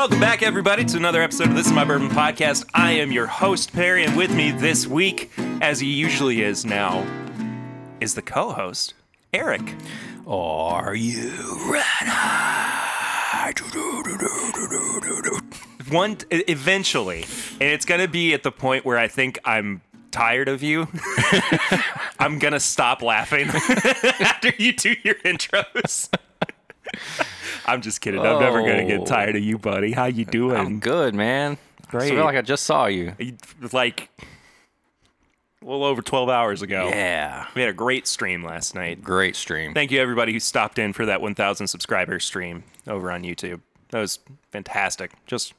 Welcome back, everybody, to another episode of This Is My Bourbon Podcast. I am your host, Perry, and with me this week, as he usually is now, is the co host, Eric. Are you ready? One, eventually, and it's going to be at the point where I think I'm tired of you. I'm going to stop laughing after you do your intros. I'm just kidding. I'm never going to Oh. get tired of you, buddy. How you doing? I'm good, man. I Great. feel like I just saw you. Like a little over 12 hours ago. Yeah. We had a great stream last night. Great stream. Thank you, everybody who stopped in for that 1,000 subscriber stream over on YouTube. That was fantastic. Just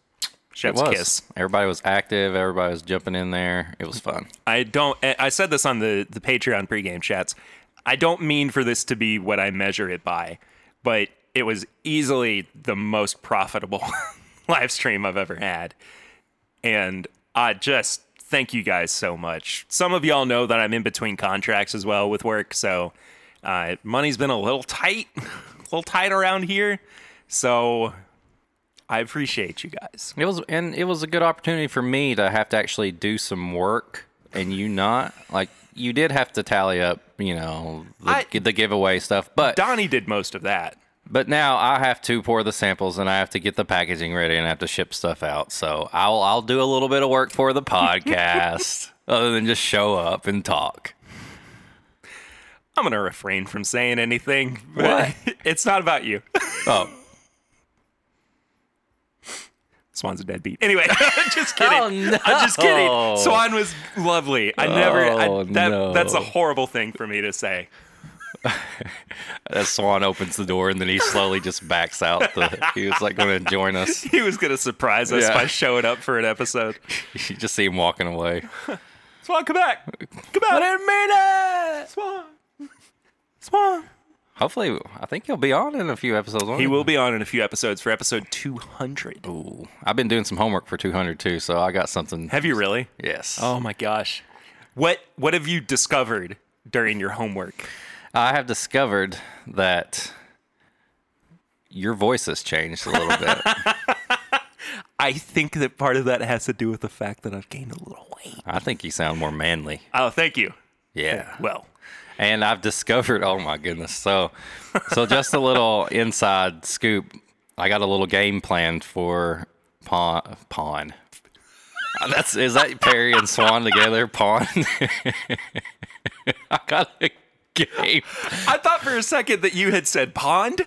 chef's kiss. Everybody was active. Everybody was jumping in there. It was fun. I don't. Eh, I said this on the the Patreon pregame chats. I don't mean for this to be what I measure it by, but it was easily the most profitable live stream I've ever had, and I just thank you guys so much. Some of y'all know that I'm in between contracts as well with work, so uh, money's been a little tight, a little tight around here. So I appreciate you guys. It was, and it was a good opportunity for me to have to actually do some work, and you not like you did have to tally up, you know, the, I- the giveaway stuff, but Donnie did most of that. But now I have to pour the samples and I have to get the packaging ready and I have to ship stuff out. So I'll I'll do a little bit of work for the podcast other than just show up and talk. I'm gonna refrain from saying anything. but it's not about you. Oh, Swan's a deadbeat. Anyway, just kidding. Oh, no. I'm just kidding. Swan was lovely. I never. I, Oh, that, no. That's a horrible thing for me to say. as Swan opens the door and then he slowly just backs out. The, he was like going to join us. He was gonna surprise us Yeah. by showing up for an episode. You just see him walking away. Swan, come back. Come back. I didn't mean it. Swan. Swan. Hopefully, I think he'll be on in a few episodes. won't He will be on in a few episodes for episode 200. Ooh, I've been doing some homework for 200 too, so I got something. Have you really? Yes. Oh my gosh. What What have you discovered during your homework? I have discovered that your voice has changed a little bit. I think that part of that has to do with the fact that I've gained a little weight. I think you sound more manly. Oh, thank you. Yeah. Well, And I've discovered, oh my goodness. So so just a little inside scoop. I got a little game planned for Pawn Pawn. Uh, That's is that Perry and Swan together? Pawn. I got a game. I thought for a second that you had said pond,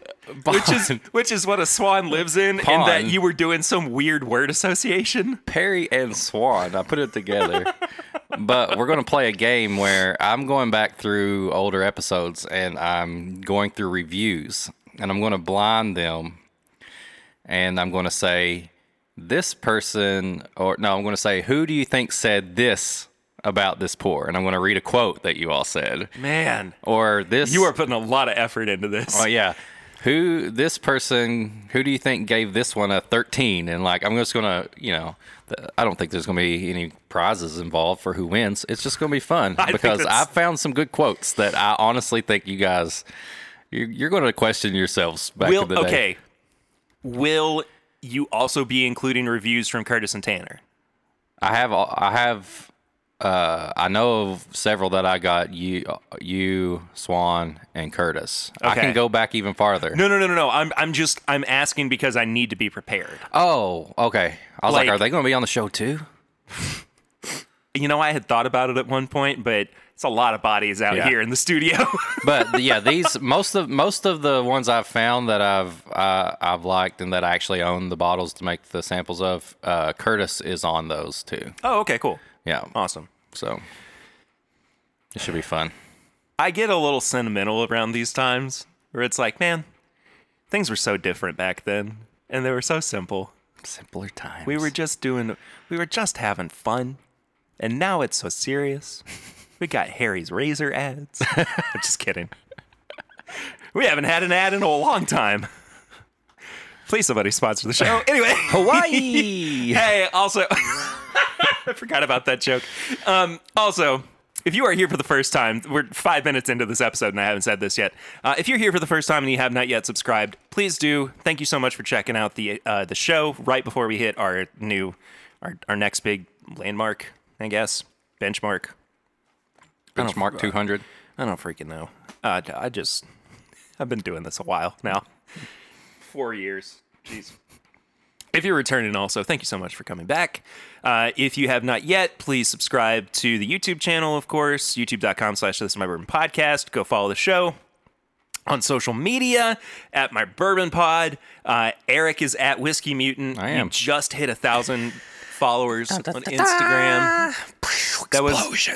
which is which is what a swan lives in, and that you were doing some weird word association. Perry and Swan. I put it together. but we're going to play a game where I'm going back through older episodes and I'm going through reviews and I'm going to blind them and I'm going to say this person or no, I'm going to say who do you think said this about this pour and I'm going to read a quote that you all said Man, or this you are putting a lot of effort into this. Oh yeah. Who this person? Who do you think gave this one a thirteen? And like, I'm just gonna, you know, I don't think there's gonna be any prizes involved for who wins. It's just gonna be fun I because I've found some good quotes that I honestly think you guys, you're, you're gonna question yourselves back Will in the day. okay. Will you also be including reviews from Curtis and Tanner? I have, I have, uh, I know of several that I got you, you, Swan, and Curtis. I can go back even farther. No, no, no, no, no. I'm I'm just I'm asking because I need to be prepared. Oh, okay. I was like, Like- are they gonna be on the show too? You know, I had thought about it at one point, but it's a lot of bodies out Yeah. here in the studio. but yeah, these most of most of the ones I've found that I've uh, I've liked and that I actually own the bottles to make the samples of. Uh, Curtis is on those too. oh, okay, cool. Yeah, Awesome. so it should be fun. I get a little sentimental around these times where it's like, man, things were so different back then and they were so simple. Simpler times. We were just doing we were just having fun. And now it's so serious. We got Harry's razor ads. I'm just kidding. We haven't had an ad in a long time. Please somebody sponsor the show. Anyway, Hawaii. hey, also I forgot about that joke. Um, also, if you are here for the first time, we're five minutes into this episode and I haven't said this yet. Uh, if you're here for the first time and you have not yet subscribed, please do. Thank you so much for checking out the uh, the show right before we hit our new our, our next big landmark, I guess benchmark. Benchmark 200. I don't freaking know. Uh, I just I've been doing this a while now. Four years. Jeez. If you're returning, also, thank you so much for coming back. Uh, if you have not yet, please subscribe to the YouTube channel, of course, youtube.com slash this is my bourbon podcast. Go follow the show on social media at my bourbon pod. Uh, Eric is at Whiskey Mutant. I am. Just hit a thousand followers on Instagram. That was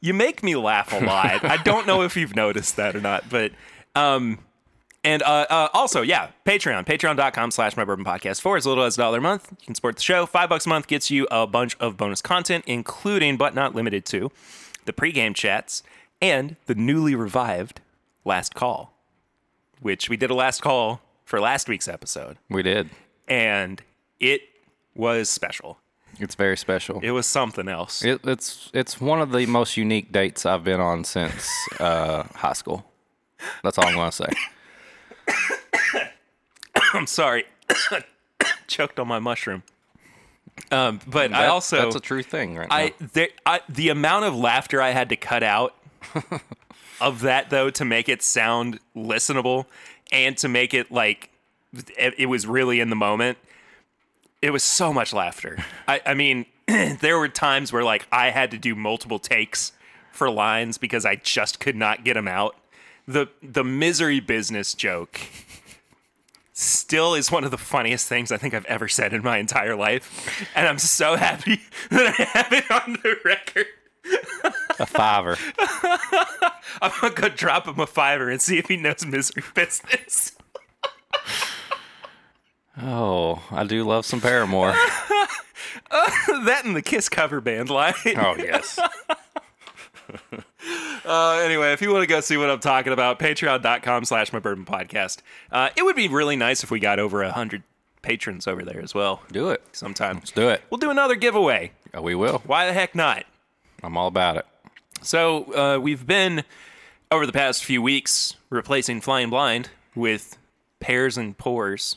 you make me laugh a lot. I don't know if you've noticed that or not, but um and uh, uh also yeah, Patreon, patreon.com slash my bourbon podcast for as little as a dollar a month. You can support the show. Five bucks a month gets you a bunch of bonus content, including but not limited to the pregame chats and the newly revived last call. Which we did a last call for last week's episode. We did. And it was special. It's very special. It was something else. It, it's it's one of the most unique dates I've been on since uh, high school. That's all I'm going to say. I'm sorry. Choked on my mushroom. Um, but I also that's a true thing right now. I, there, I the amount of laughter I had to cut out of that though to make it sound listenable and to make it like it, it was really in the moment. It was so much laughter. I, I mean, there were times where like I had to do multiple takes for lines because I just could not get them out. The the misery business joke still is one of the funniest things I think I've ever said in my entire life. And I'm so happy that I have it on the record. a fiver. I'm gonna go drop him a fiver and see if he knows misery business. Oh, I do love some Paramore. that and the Kiss cover band line. Oh yes. Uh, anyway, if you want to go see what I'm talking about, patreon.com slash my bourbon podcast. Uh, it would be really nice if we got over a hundred patrons over there as well. Do it. Sometime. Let's do it. We'll do another giveaway. Oh, we will. Why the heck not? I'm all about it. So uh, we've been over the past few weeks replacing Flying Blind with pairs and pours,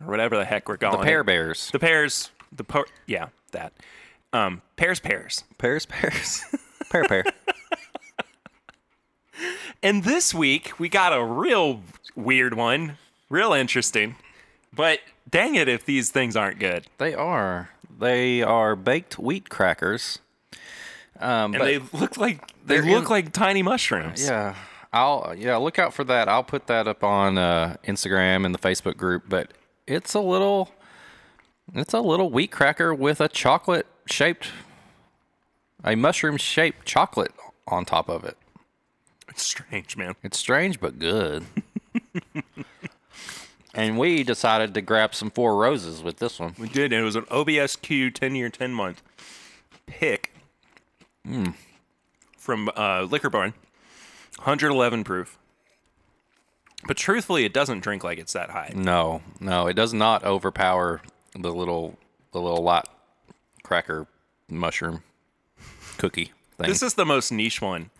or whatever the heck we're calling The Pear it. Bears. The pairs, the por- yeah, that. Um, pairs, pairs. Pears, pears. pear, pear. And this week we got a real weird one, real interesting. But dang it, if these things aren't good, They are. They are baked wheat crackers. Um, and but they look like they they're look in- like tiny mushrooms. yeah, I'll yeah look out for that. I'll put that up on uh, Instagram and the Facebook group. But it's a little, it's a little wheat cracker with a chocolate shaped, a mushroom shaped chocolate on top of it. It's strange, man. It's strange but good. and we decided to grab some four roses with this one. We did. and It was an OBSQ 10 year, 10 month pick from uh, Liquor Barn, 111 proof. But truthfully, it doesn't drink like it's that high. No, no, it does not overpower the little the little lot cracker mushroom cookie thing. This is the most niche one.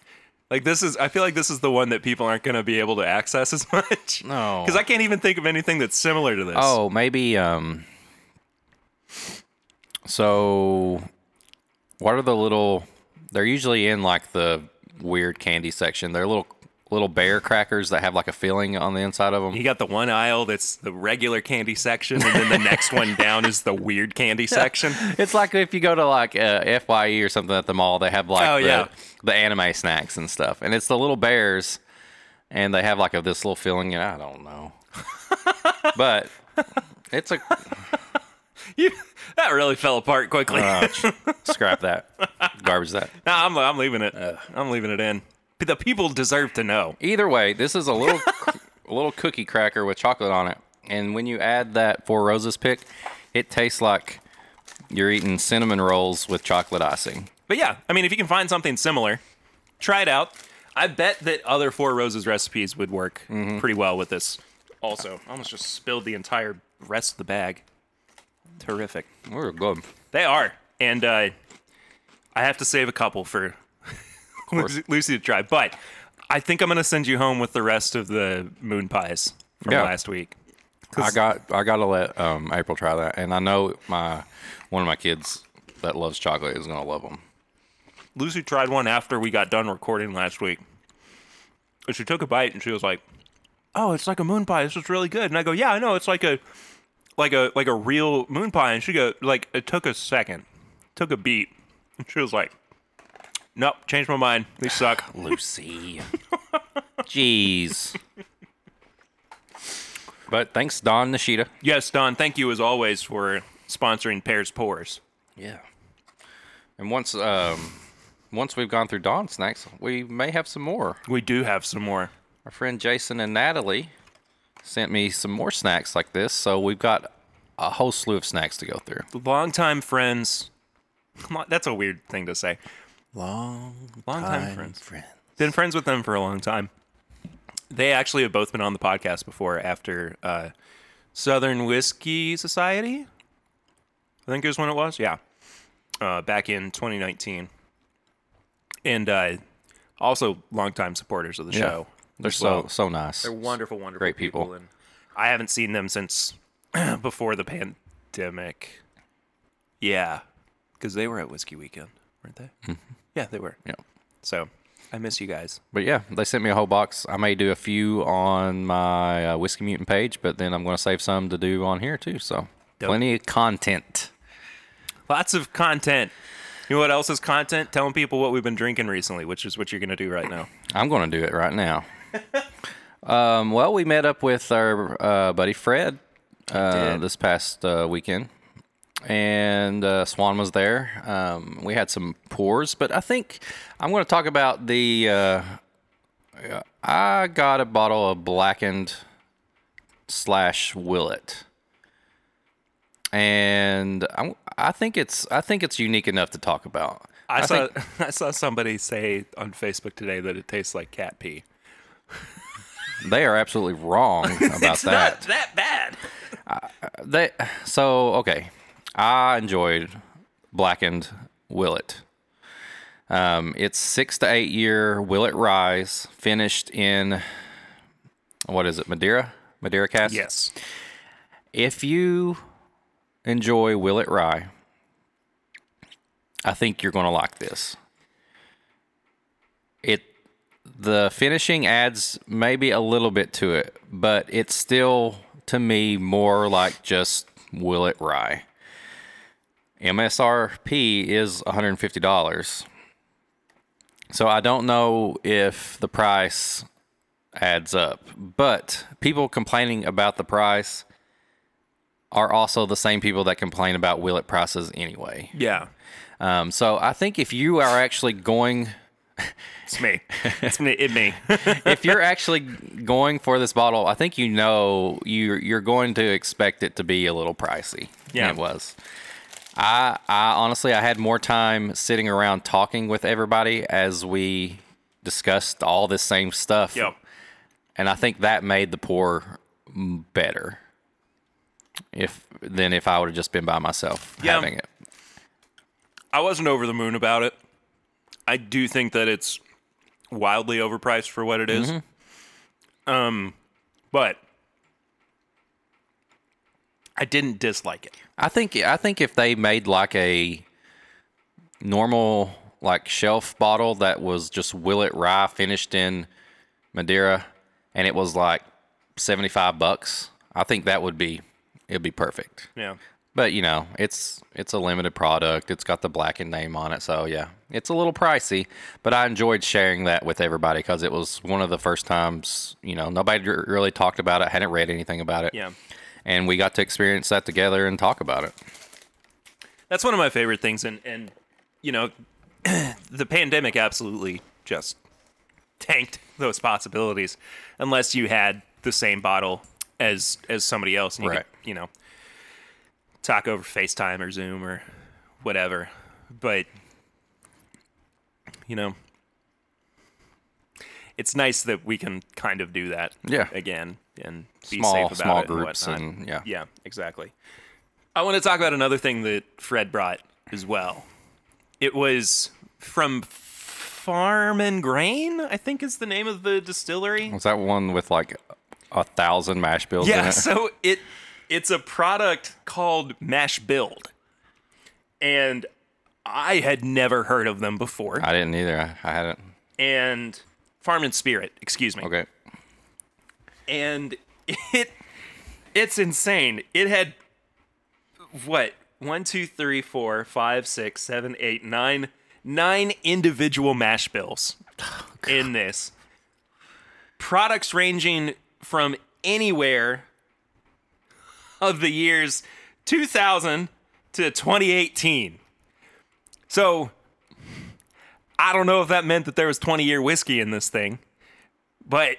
Like this is, I feel like this is the one that people aren't going to be able to access as much. No. because I can't even think of anything that's similar to this. oh, maybe um so what are the little they're usually in like the weird candy section. They're little little bear crackers that have like a filling on the inside of them. You got the one aisle that's the regular candy section, and then the next one down is the weird candy section. It's like if you go to like uh, FYE or something at the mall, they have like Oh, the, yeah. the anime snacks and stuff, and it's the little bears, and they have like a, this little filling. And I don't know, but it's a You, that really fell apart quickly. uh, scrap that, garbage that. Nah, I'm, I'm leaving it. I'm leaving it in. The people deserve to know. Either way, this is a little a little cookie cracker with chocolate on it, and when you add that Four Roses pick, it tastes like you're eating cinnamon rolls with chocolate icing. But yeah, I mean, if you can find something similar, try it out. I bet that other Four Roses recipes would work Mm-hmm. pretty well with this. Also, I almost just spilled the entire rest of the bag. terrific. We're good. They are, and uh, I have to save a couple for Lucy, Lucy to try. But I think I'm gonna send you home with the rest of the moon pies from Yeah. last week. I got I gotta let um, April try that, and I know my one of my kids that loves chocolate is gonna love them. Lucy tried one after we got done recording last week. And she took a bite and she was like, "Oh, it's like a moon pie. This is really good." And I go, "Yeah, I know. It's like a like a like a real moon pie." And she go, "Like it took a second, took a beat." And she was like, "Nope, changed my mind. These suck." Lucy, jeez. But thanks, Don Nishida. yes, Don. Thank you as always for sponsoring Pears Pours. Yeah. And once um, once we've gone through Don snacks, we may have some more. We do have some more. Our friend Jason and Natalie sent me some more snacks like this, so we've got a whole slew of snacks to go through. Longtime friends. That's a weird thing to say. Long, long time friends. friend. been friends with them for a long time. They actually have both been on the podcast before after uh, Southern Whiskey Society. I think is when it was. Yeah. Uh, back in 2019. And uh, also longtime supporters of the Yeah. show. They're so well. so nice. They're wonderful, wonderful Great people. And I haven't seen them since before the pandemic. Yeah. Because they were at Whiskey Weekend, weren't they? Mm-hmm. Yeah, they were. Yeah. So I miss you guys. But yeah, they sent me a whole box. I may do a few on my uh, Whiskey Mutant page, but then I'm going to save some to do on here too. So Dope. plenty of content. Lots of content. You know what else is content? Telling people what we've been drinking recently, which is what you're going to do right now. I'm going to do it right now. um, well, we met up with our uh, buddy Fred uh, this past uh, weekend, and uh, Swan was there. Um, we had some pours, but I think I'm going to talk about the. Uh, I got a bottle of blackened slash Willet, and I'm, I think it's I think it's unique enough to talk about. I, saw think- I saw somebody say on Facebook today that it tastes like cat pee. they are absolutely wrong about it's that. not that bad. They so okay. I enjoyed blackened Willet. Um, it's six to eight year Willet Rise, finished in what is it, Madeira? Madeira cask. Yes. If you enjoy Willet Rye, I think you're going to like this. It the finishing adds maybe a little bit to it, but it's still to me more like just Willet Rye. MSRP is $150. So I don't know if the price adds up, but people complaining about the price are also the same people that complain about Willet prices anyway. Yeah. Um, so I think if you are actually going, It's me. It's me. It me. if you're actually going for this bottle, I think you know you're you're going to expect it to be a little pricey. Yeah. It was. I I honestly I had more time sitting around talking with everybody as we discussed all this same stuff. Yep. and I think that made the pour better. If than if I would have just been by myself Yeah. having it. I wasn't over the moon about it. I do think that it's wildly overpriced for what it is. Um, but I didn't dislike it. I think I think if they made like a normal like shelf bottle that was just Willet Rye finished in Madeira, and it was like seventy five bucks, I think that would be it'd be perfect. Yeah. But you know, it's it's a limited product. It's got the blackened name on it, so yeah, it's a little pricey. But I enjoyed sharing that with everybody because it was one of the first times you know nobody really talked about it, hadn't read anything about it, Yeah. And we got to experience that together and talk about it. That's one of my favorite things. And, and you know, the pandemic absolutely just tanked those possibilities unless you had the same bottle as as somebody else and you Right. could, you know, talk over FaceTime or Zoom or whatever. But you know, it's nice that we can kind of do that Yeah. again and be Small- safe about small it and groups whatnot. and- yeah. yeah, exactly. I want to talk about another thing that Fred brought as well. It was from Farm and Grain, I think is the name of the distillery. Was that one with like a thousand mash bills in Yeah, it? so it it's a product called Mash Build. And I had never heard of them before. I didn't either. I, I hadn't. And Farm and Spirit, excuse me. Okay. And it it's insane. It had what one, two, three, four, five, six, seven, eight, nine, nine individual mash bills in this. Products ranging from anywhere of the years 2000 to 2018. So I don't know if that meant that there was 20 year whiskey in this thing, but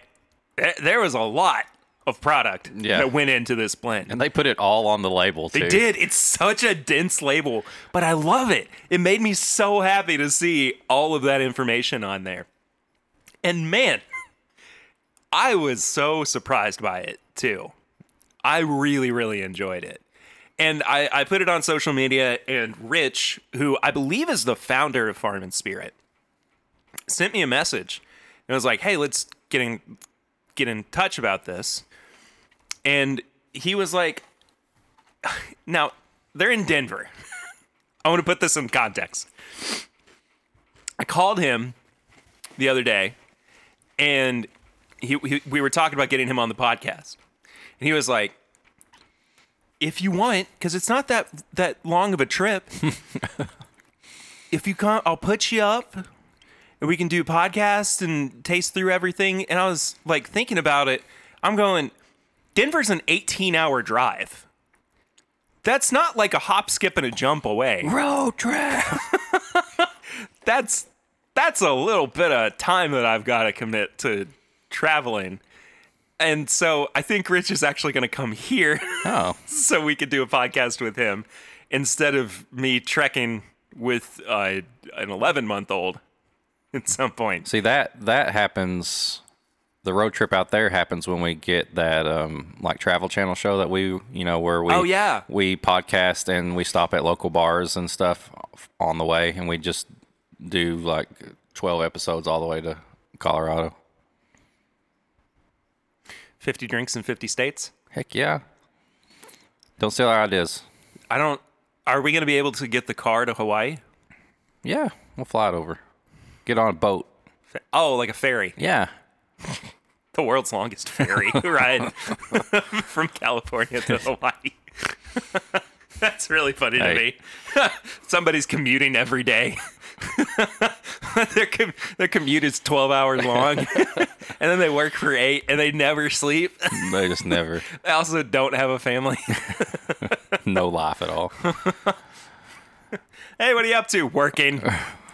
Eh, there was a lot of product Yeah. that went into this blend. And they put it all on the label too. They did. It's such a dense label, but I love it. It made me so happy to see all of that information on there. And man, I was so surprised by it too. I really, really enjoyed it. And I, I put it on social media, and Rich, who I believe is the founder of Farm and Spirit, sent me a message and was like, "Hey, let's get in get in touch about this." And he was like, "Now they're in Denver. I want to put this in context. I called him the other day, and he, he we were talking about getting him on the podcast, and he was like." If you want, because it's not that that long of a trip. if you come, I'll put you up and we can do podcasts and taste through everything. And I was like thinking about it. I'm going, Denver's an 18 hour drive. That's not like a hop, skip, and a jump away. Road trip. That's that's a little bit of time that I've got to commit to traveling. And so I think Rich is actually going to come here oh, so we could do a podcast with him instead of me trekking with uh, an 11 month old at some point. see that that happens. The road trip out there happens when we get that um, like travel channel show that we you know where we Oh, yeah. we podcast and we stop at local bars and stuff on the way and we just do like twelve episodes all the way to Colorado. 50 drinks in 50 states. Heck yeah! Don't steal our ideas. I don't. Are we going to be able to get the car to Hawaii? Yeah, we'll fly it over. Get on a boat. Oh, like a ferry. Yeah. The world's longest ferry ride from California to Hawaii. That's really funny to me. Somebody's commuting every day. their, com- their commute is 12 hours long. and then they work for eight and they never sleep. They just never They also don't have a family. no life at all. hey, what are you up to? Working.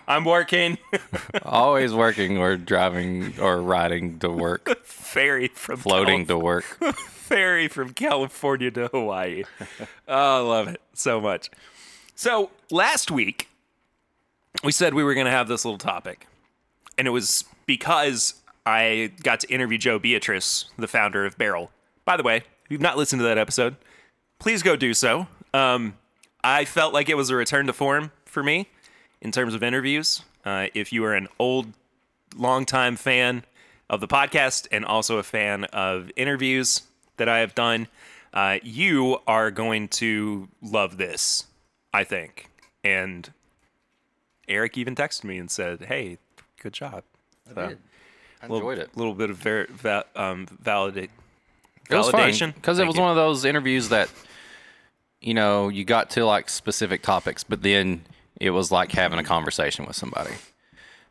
I'm working. Always working or driving or riding to work, ferry from floating to work. ferry from California to Hawaii. Oh, I love it so much. So last week, we said we were going to have this little topic, and it was because I got to interview Joe Beatrice, the founder of Barrell. By the way, if you've not listened to that episode, please go do so. Um, I felt like it was a return to form for me in terms of interviews. Uh, if you are an old, longtime fan of the podcast and also a fan of interviews that I have done, uh, you are going to love this, I think. And Eric even texted me and said, "Hey, good job." So, I enjoyed it. A little bit of ver- va- um, validate It was validation because it was you. one of those interviews that you know you got to like specific topics, but then it was like having a conversation with somebody.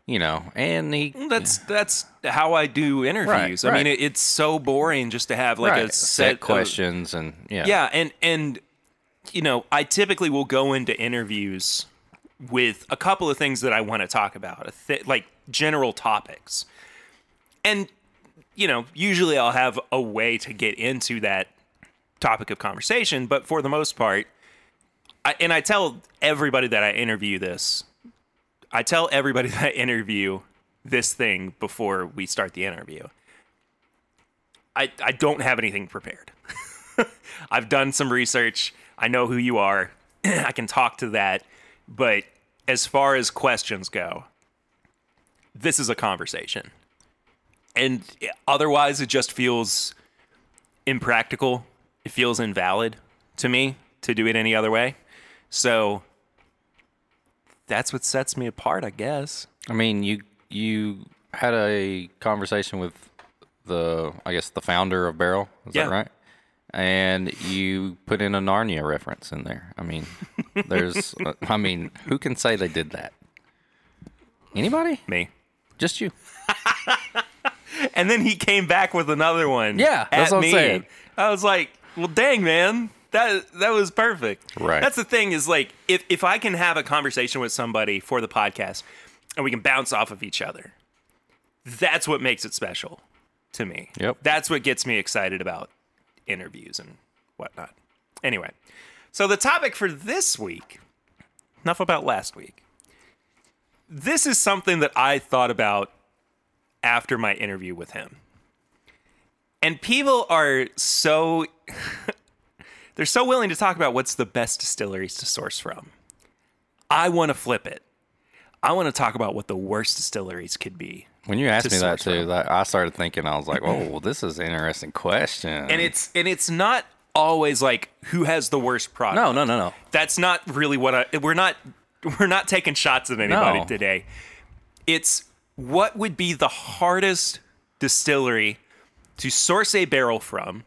You know, and he mm, That's that's how I do interviews. I right. mean, it, it's so boring just to have like right, a set, set of- questions and yeah, Yeah, and and you know, I typically will go into interviews with a couple of things that I want to talk about, a th- like general topics. And you know, usually I'll have a way to get into that topic of conversation, but for the most part, I, and I tell everybody that I interview this, I tell everybody that I interview this thing before we start the interview. I, I don't have anything prepared. I've done some research. I know who you are. I can talk to that. But as far as questions go, this is a conversation. And otherwise, it just feels impractical. It feels invalid to me to do it any other way. So that's what sets me apart, I guess. I mean, you you had a conversation with the I guess the founder of Barrell. Is Yeah. that right? And you put in a Narnia reference in there. I mean, there's uh, I mean, who can say they did that? Anybody? Me. Just you. And then he came back with another one. Yeah, that's at what I'm me. saying. I was like, well, dang, man. That that was perfect. Right. That's the thing is like if if I can have a conversation with somebody for the podcast and we can bounce off of each other, that's what makes it special to me. Yep. That's what gets me excited about interviews and whatnot. Anyway, so the topic for this week, enough about last week. This is something that I thought about after my interview with him. And people are so they're so willing to talk about what's the best distilleries to source from. I want to flip it. I want to talk about what the worst distilleries could be. When you asked me that too, that, I started thinking. I was like, "Oh, well, this is an interesting question." And it's and it's not always like who has the worst product. no, no, no, no. That's not really what I we're not we're not taking shots at anybody No. today. It's what would be the hardest distillery to source a barrel from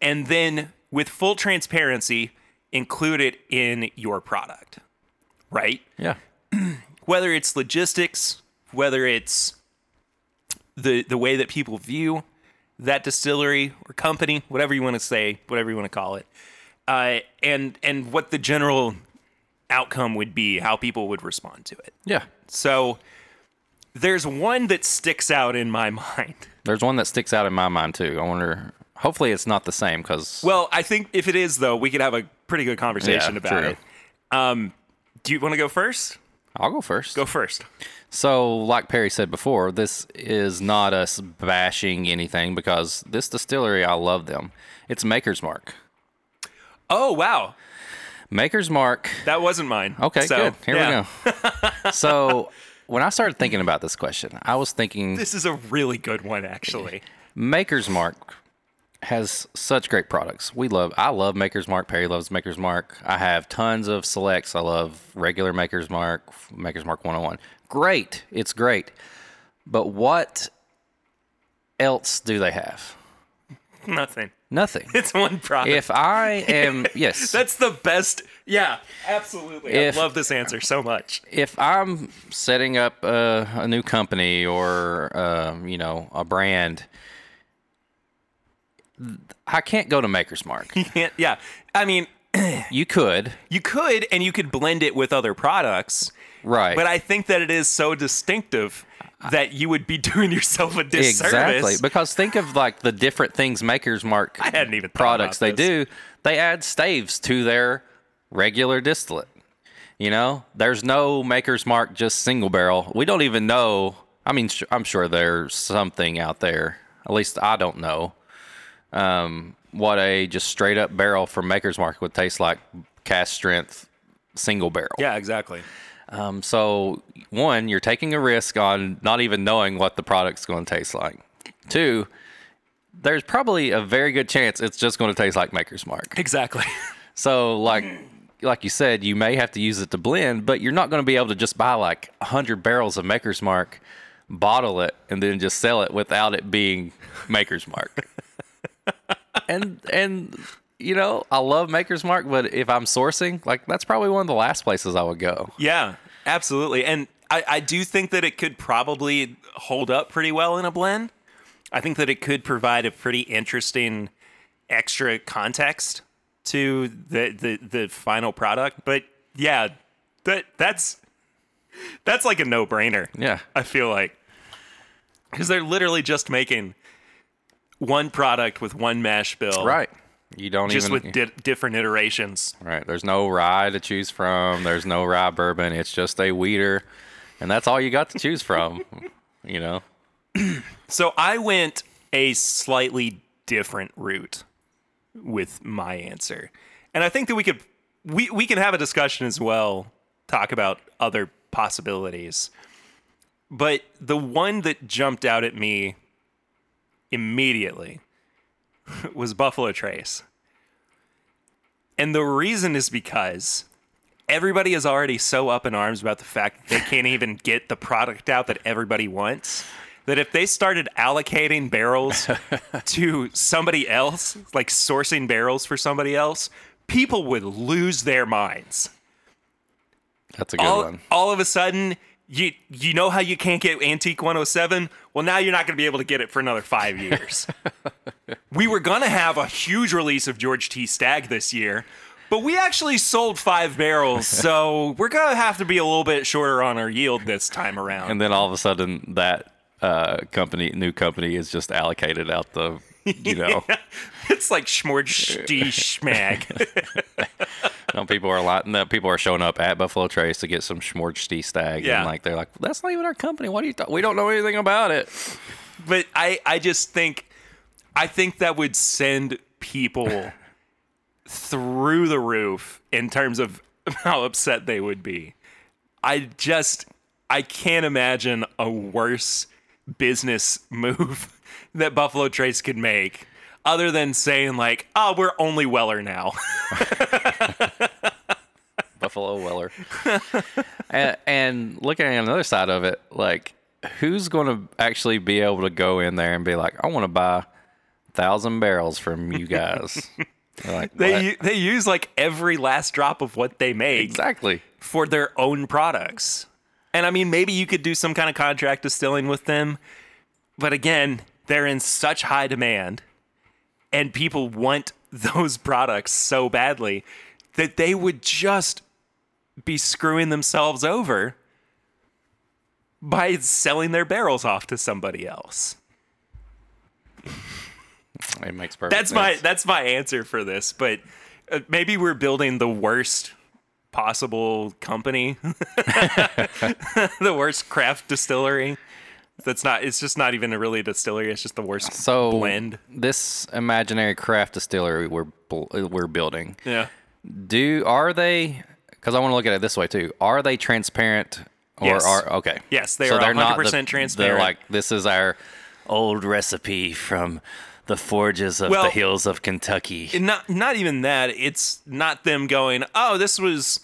and then with full transparency include it in your product. Right? Yeah, Whether it's logistics, whether it's the the way that people view that distillery or company, whatever you want to say, whatever you want to call it, uh, and and what the general outcome would be, how people would respond to it. yeah. So there's one that sticks out in my mind. There's one that sticks out in my mind too. I wonder. Hopefully, it's not the same because Well, I think if it is though, we could have a pretty good conversation Yeah, about true. it. Um, do you want to go first? I'll go first. Go first. So, like Perry said before, this is not us bashing anything because this distillery, I love them. It's Maker's Mark. Oh wow, Maker's Mark. that wasn't mine. Okay, So, good. Here yeah. we go. so, when I started thinking about this question, I was thinking This is a really good one, actually. Maker's Mark has such great products. We love I love Maker's Mark. Perry loves Maker's Mark. I have tons of selects. I love regular Maker's Mark, Maker's Mark 101. Great. It's great. But what else do they have? Nothing. Nothing. It's one product. If I am yes, That's the best. Yeah, absolutely. If- I love this answer so much. if I'm setting up a, a new company or um, you know a brand, I can't go to Maker's Mark. You can't. Yeah, I mean, You could, you could, and you could blend it with other products. right? But I think that it is so distinctive that you would be doing yourself a disservice. Exactly, because think of like the different things Maker's Mark I hadn't even products they this. do. They add staves to their regular distillate. You know, there's no Maker's Mark just single barrel. We don't even know. I mean, I'm sure there's something out there. At least I don't know um, what a just straight up barrel from Maker's Mark would taste like. Cast strength single barrel. Yeah, exactly. Um, so one, you're taking a risk on not even knowing what the product's going to taste like. Two, there's probably a very good chance it's just going to taste like Maker's Mark. Exactly. So like like you said, you may have to use it to blend, but you're not going to be able to just buy like 100 barrels of Maker's Mark, bottle it, and then just sell it without it being Maker's Mark. And and you know, I love Maker's Mark, but if I'm sourcing, like that's probably one of the last places I would go. yeah, absolutely. And I, I do think that it could probably hold up pretty well in a blend. I think that it could provide a pretty interesting extra context to the the, the final product. But yeah, that that's that's like a no brainer. Yeah. I feel like because they're literally just making one product with one mash bill, Right. You don't Just even with di- different iterations. right. There's no rye to choose from. There's no rye bourbon. It's just a wheater, and that's all you got to choose from. you know. So I went a slightly different route with my answer. And I think that we could we we can have a discussion as well, talk about other possibilities. But the one that jumped out at me immediately was Buffalo Trace. And the reason is because everybody is already so up in arms about the fact that they can't even get the product out that everybody wants that if they started allocating barrels to somebody else, like sourcing barrels for somebody else, people would lose their minds. That's a good All, one. all of a sudden, you you know how you can't get Antique 107? Well, now you're not going to be able to get it for another five years. we were going to have a huge release of George T. Stagg this year, but we actually sold five barrels, so we're going to have to be a little bit shorter on our yield this time around. And then all of a sudden, that uh, company, new company, is just allocated out the, you know, it's like Schmorg Schmag. no, people are a lot. No, people are showing up at Buffalo Trace to get some Schmorgsty stag, Yeah. and like they're like, that's not even our company. What do you? Th- we don't know anything about it. but I, I just think I think that would send people through the roof in terms of how upset they would be. I just I can't imagine a worse business move that Buffalo Trace could make other than saying like, "Oh, we're only Weller now." Buffalo Weller. and, and looking at another side of it, like who's going to actually be able to go in there and be like, I want to buy a thousand barrels from you guys. Like, they u- they use like every last drop of what they make exactly. for their own products. And I mean, maybe you could do some kind of contract distilling with them. But again, they're in such high demand and people want those products so badly that they would just be screwing themselves over by selling their barrels off to somebody else. It makes perfect That's my that's my answer for this, but uh, maybe we're building the worst possible company, the worst craft distillery. That's not. It's just not even a really distillery. It's just the worst so blend. this imaginary craft distillery we're we're building. Yeah. Do are they? Because I want to look at it this way too. Are they transparent? Or Yes. are okay? Yes, they are they're not 100% the- They're like this is our old recipe from the forges of Well- the hills of Kentucky. Not not even that. It's not them going. Oh, this was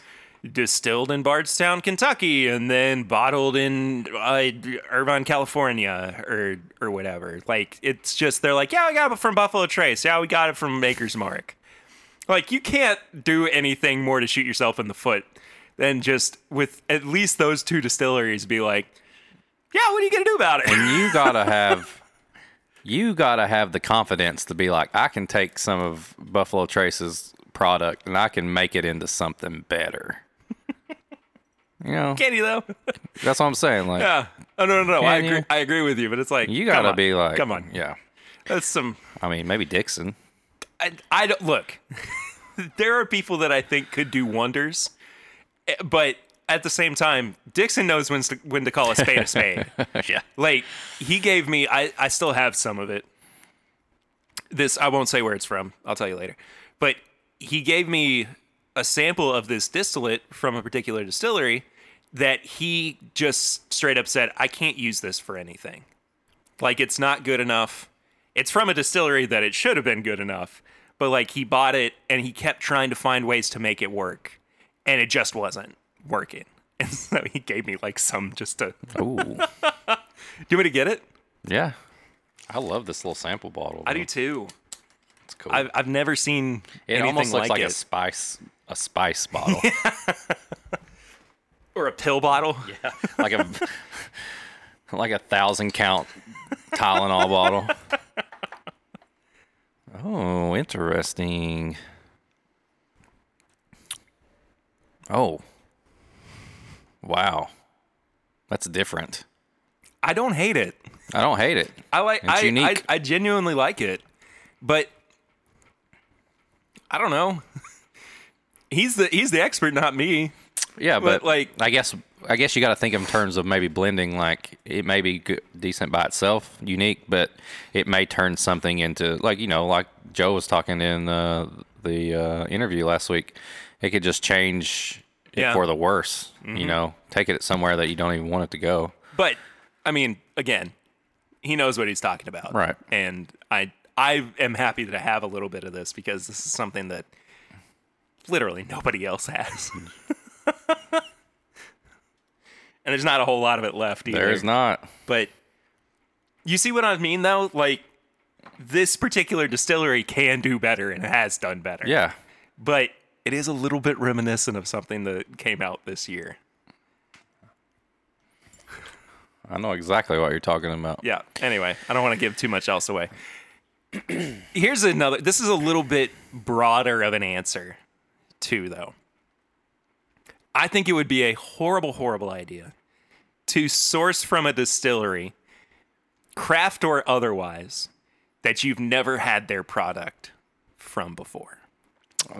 distilled in Bardstown, Kentucky, and then bottled in uh, Irvine, California, or or whatever. Like it's just they're like, yeah, we got it from Buffalo Trace. Yeah, we got it from Maker's Mark. Like you can't do anything more to shoot yourself in the foot than just with at least those two distilleries be like, yeah, what are you gonna do about it? and you gotta have you gotta have the confidence to be like i can take some of buffalo trace's product and i can make it into something better you know Can you though? that's what i'm saying like yeah. Oh no, no, no. I you? agree. I agree with you, but it's like you gotta be like come on. yeah That's some i mean maybe dixon I, I don't look. there are people that I think could do wonders, eh, but at the same time, Dixon knows when to, when to call a spade a spade. yeah like he gave me, I I still have some of it. This I won't say where it's from. I'll tell you later. But he gave me a sample of this distillate from a particular distillery that he just straight up said, I can't use this for anything. Like it's not good enough. It's from a distillery that it should have been good enough, but like he bought it and he kept trying to find ways to make it work, and it just wasn't working. And so he gave me like some just to. Ooh. Do you want me to get it? yeah i love this little sample bottle I do too. it's cool I've I've never seen it anything almost looks like, like, it. a spice a spice bottle or a pill bottle. yeah like a like a thousand count Tylenol bottle. Oh, interesting. Oh. Wow. That's different. I don't hate it. I don't hate it. I like. It's I, I. I genuinely like it, but I don't know. He's the he's the expert, not me. Yeah, But, but, like- I guess I guess you got to think in terms of maybe blending. Like it may be good, decent by itself, unique, but it may turn something into like you know, like Joe was talking in uh, the uh, interview last week. It could just change it Yeah. for the worse. Mm-hmm. You know, take it somewhere that you don't even want it to go. But I mean, again, he knows what he's talking about, Right. And I I am happy to have a little bit of this because this is something that literally nobody else has. and there's not a whole lot of it left either. There is not. But you see what I mean, though? Like, this particular distillery can do better and has done better. Yeah. But it is a little bit reminiscent of something that came out this year. I know exactly what you're talking about. Yeah. Anyway, I don't want to give too much else away. Here's another. This is a little bit broader of an answer, too, though. I think it would be a horrible, horrible idea to source from a distillery, craft or otherwise, that you've never had their product from before.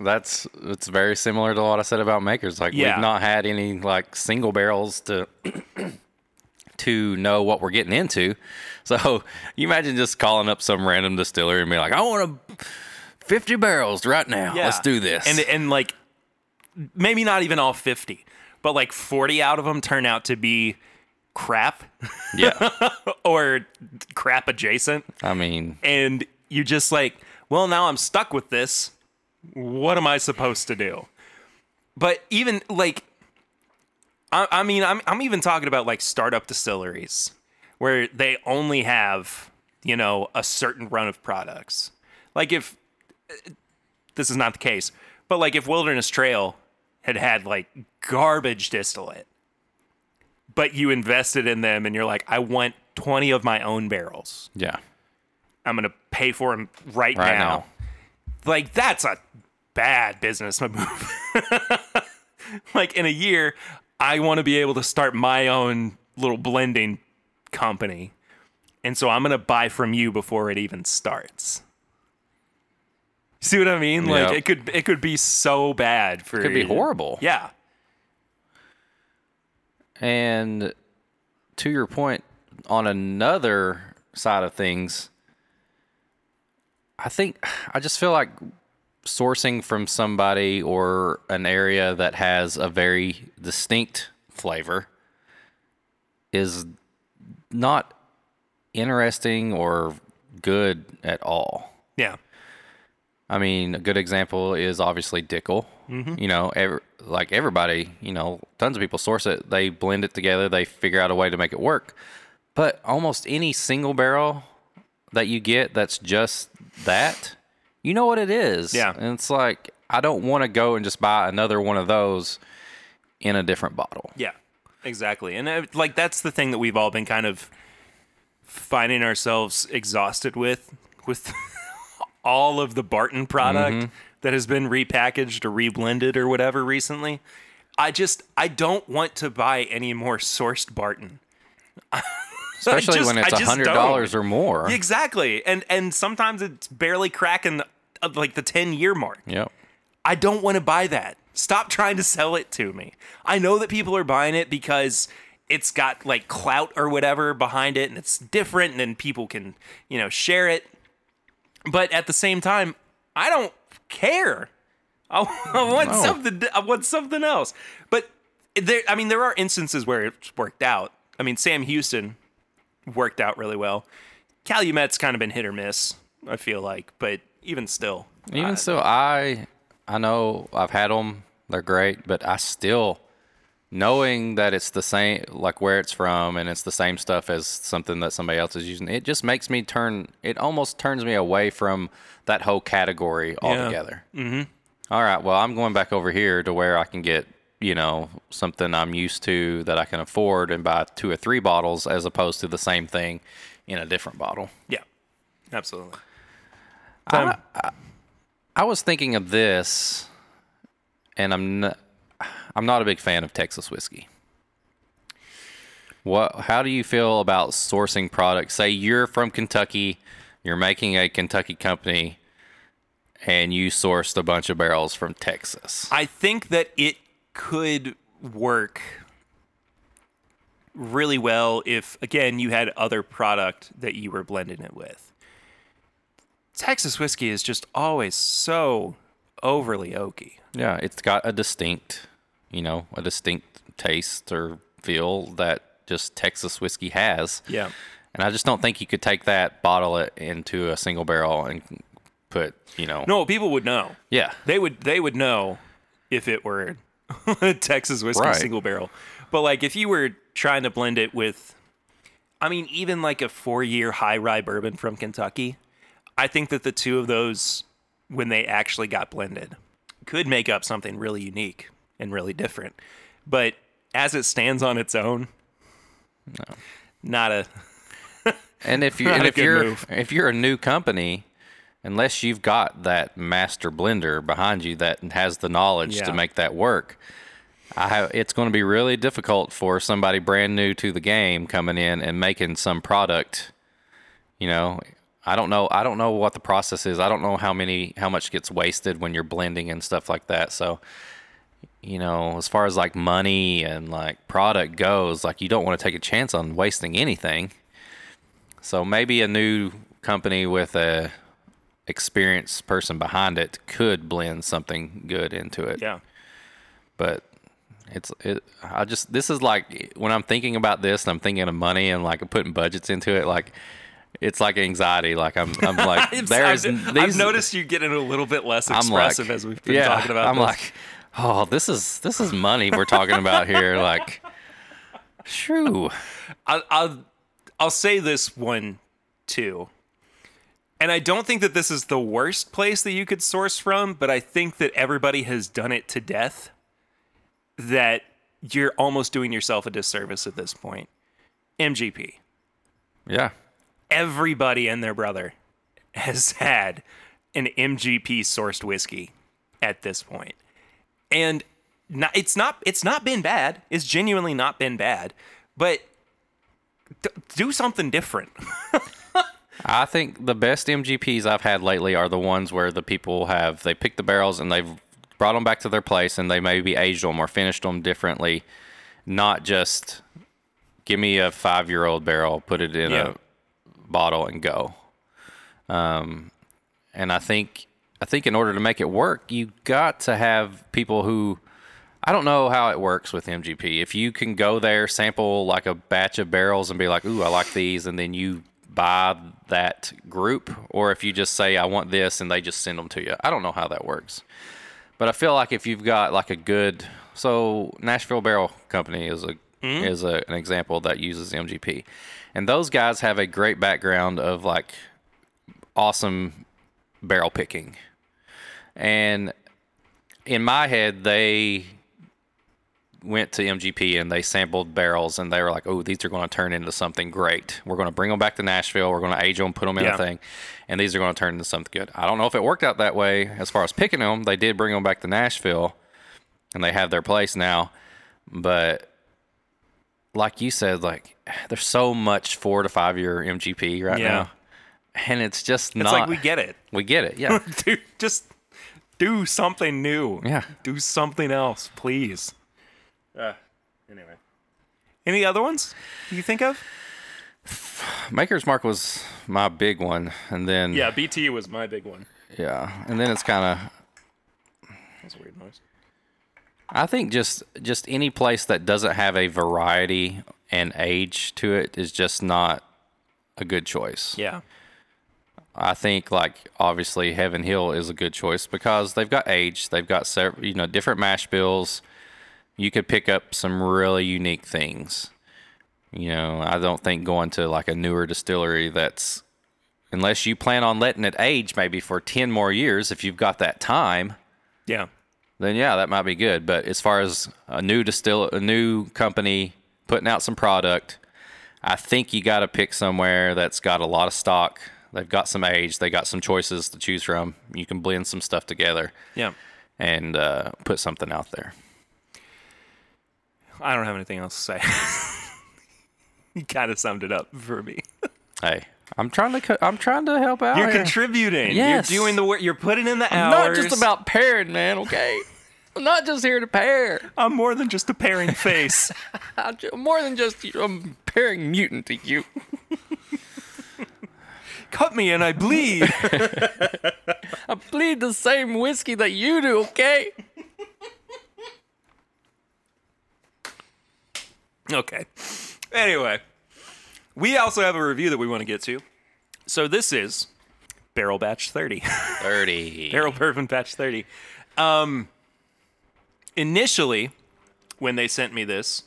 That's it's very similar to what I said about Maker's. Like Yeah. we've not had any like single barrels to to know what we're getting into. So you imagine just calling up some random distillery and be like, I want a 50 barrels right now. Let's do this. And and like maybe not even all 50, but like 40 out of them turn out to be crap yeah. or crap adjacent I mean, and you just like, well, now I'm stuck with this. What am I supposed to do? But even like I, I mean, I'm I'm even talking about like startup distilleries where they only have, you know, a certain run of products. Like if this is not the case, but like if Wilderness Trail had had like garbage distillate, but you invested in them and you're like, I want 20 of my own barrels. yeah. I'm going to pay for them right, Right now. now. Like that's a bad business move. like in a year, I want to be able to start my own little blending company. And so I'm going to buy from you before it even starts. See what I mean? Like Yeah. it could it could be so bad for it Could be horrible. Yeah. And to your point, on another side of things, I think I just feel like sourcing from somebody or an area that has a very distinct flavor is not interesting or good at all. Yeah. I mean, a good example is obviously Dickel. You know, ev- like everybody, you know, tons of people source it. They blend it together. They figure out a way to make it work. But almost any single barrel that you get that's just that, you know what it is. Yeah. And it's like, I don't want to go and just buy another one of those in a different bottle. Yeah, exactly. And uh, like that's the thing that we've all been kind of finding ourselves exhausted with with all of the Barton product that has been repackaged or reblended or whatever recently. I just I don't want to buy any more sourced Barton. Especially just- when it's I a just hundred dollars or more. Exactly. And and sometimes it's barely cracking uh, like the 10 year mark. Yep. I don't want to buy that. Stop trying to sell it to me. I know that people are buying it because it's got like clout or whatever behind it and it's different and then people can, you know, share it. But at the same time, I don't care. I, I want No. something I want something else. But there I mean there are instances where it's worked out. I mean Sam Houston worked out really well. Calumet's kind of been hit or miss, I feel like, but even still. Even still, I I know I've had them. They're great, but I still knowing that it's the same, like where it's from, and it's the same stuff as something that somebody else is using. It just makes me turn. It almost turns me away from that whole category altogether. Mm-hmm. All right. Well, I'm going back over here to where I can get you know something I'm used to that I can afford and buy two or three bottles as opposed to the same thing in a different bottle. Yeah. Absolutely. I I was thinking of this, and I'm not, I'm not a big fan of Texas whiskey. What? How do you feel about sourcing products? Say you're from Kentucky, you're making a Kentucky company, and you sourced a bunch of barrels from Texas. I think that it could work really well if again you had other product that you were blending it with. Texas whiskey is just always so overly oaky. Yeah, it's got a distinct, you know, a distinct taste or feel that just Texas whiskey has. Yeah. And I just don't think you could take that, bottle it into a single barrel and put, you know. No, people would know. Yeah. They would they would know if it were a Texas whiskey Right. single barrel. But like if you were trying to blend it with I mean even like a 4-year high rye bourbon from Kentucky, I think that the two of those when they actually got blended could make up something really unique and really different. But as it stands on its own, no. Not a And if you and if you're move. if you're a new company, unless you've got that master blender behind you that has the knowledge Yeah. to make that work, I have, it's going to be really difficult for somebody brand new to the game coming in and making some product. You know, I don't know. I don't know what the process is. I don't know how many how much gets wasted when you're blending and stuff like that. So, you know, as far as like money and like product goes, like you don't want to take a chance on wasting anything. So maybe a new company with a experienced person behind it could blend something good into it. yeah. But it's it I just this is like when I'm thinking about this and I'm thinking of money and like putting budgets into it like it's like anxiety like I'm I'm like I've, there's I've, these I've noticed you getting a little bit less expressive like as we've been yeah, talking about I'm this. like oh this is this is money we're talking about here like shoo I'll, I'll I'll say this one too. And I don't think that this is the worst place that you could source from, but I think that everybody has done it to death. That you're almost doing yourself a disservice at this point. MGP. yeah Everybody and their brother has had an MGP sourced whiskey at this point. And not, it's not it's not been bad. It's genuinely not been bad. But d- do something different. I think the best MGPs I've had lately are the ones where the people have they picked the barrels and they've brought them back to their place and they maybe aged them or finished them differently, not just give me a five year old barrel, put it in Yeah. a bottle and go. Um, and I think I think in order to make it work, you got to have people who I don't know how it works with MGP. If you can go there, sample like a batch of barrels and be like, "Ooh, I like these," and then you buy that group, or if you just say, "I want this," and they just send them to you. I don't know how that works, but I feel like if you've got like a good, so Nashville Barrel Company is a mm-hmm. is a, an example that uses MGP, and those guys have a great background of like awesome barrel picking, and in my head they went to MGP and they sampled barrels and they were like, "Oh, these are going to turn into something great. We're going to bring them back to Nashville. We're going to age them, put them in Yeah. a thing, and these are going to turn into something good." I don't know if it worked out that way as far as picking them. They did bring them back to Nashville, and they have their place now. But like you said, like there's so much four to five year MGP right Yeah. now, and it's just It's not. like we get it. we get it, yeah. Dude, just do something new. Yeah. Do something else, please. Uh, anyway. Any other ones you think of? Maker's Mark was my big one, and then Yeah, BT was my big one. yeah, and then it's kind of That's a weird noise. I think just just any place that doesn't have a variety and age to it is just not a good choice. Yeah. I think like obviously Heaven Hill is a good choice because they've got age, they've got several, you know different mash bills. You could pick up some really unique things. You know, I don't think going to like a newer distillery that's unless you plan on letting it age maybe for 10 more years if you've got that time, Yeah. then yeah, that might be good. But as far as a new distill, a new company putting out some product, I think you got to pick somewhere that's got a lot of stock. They've got some age. They got some choices to choose from. You can blend some stuff together Yeah. and uh, put something out there. I don't have anything else to say. you kind of summed it up for me. Hey, I'm trying to. Co- I'm trying to help out. You're here. contributing. Yes. You're doing the work. You're putting in the I'm hours. not just about pairing, man. Okay. I'm not just here to pair. I'm more than just a pairing face. I'm more than just I'm pairing mutant to you. Cut me and I bleed. I bleed the same whiskey that you do, okay? Okay. Anyway, we also have a review that we want to get to. So this is Barrell Batch 30. 30. Barrell Bourbon Batch 30. Um, initially, when they sent me this,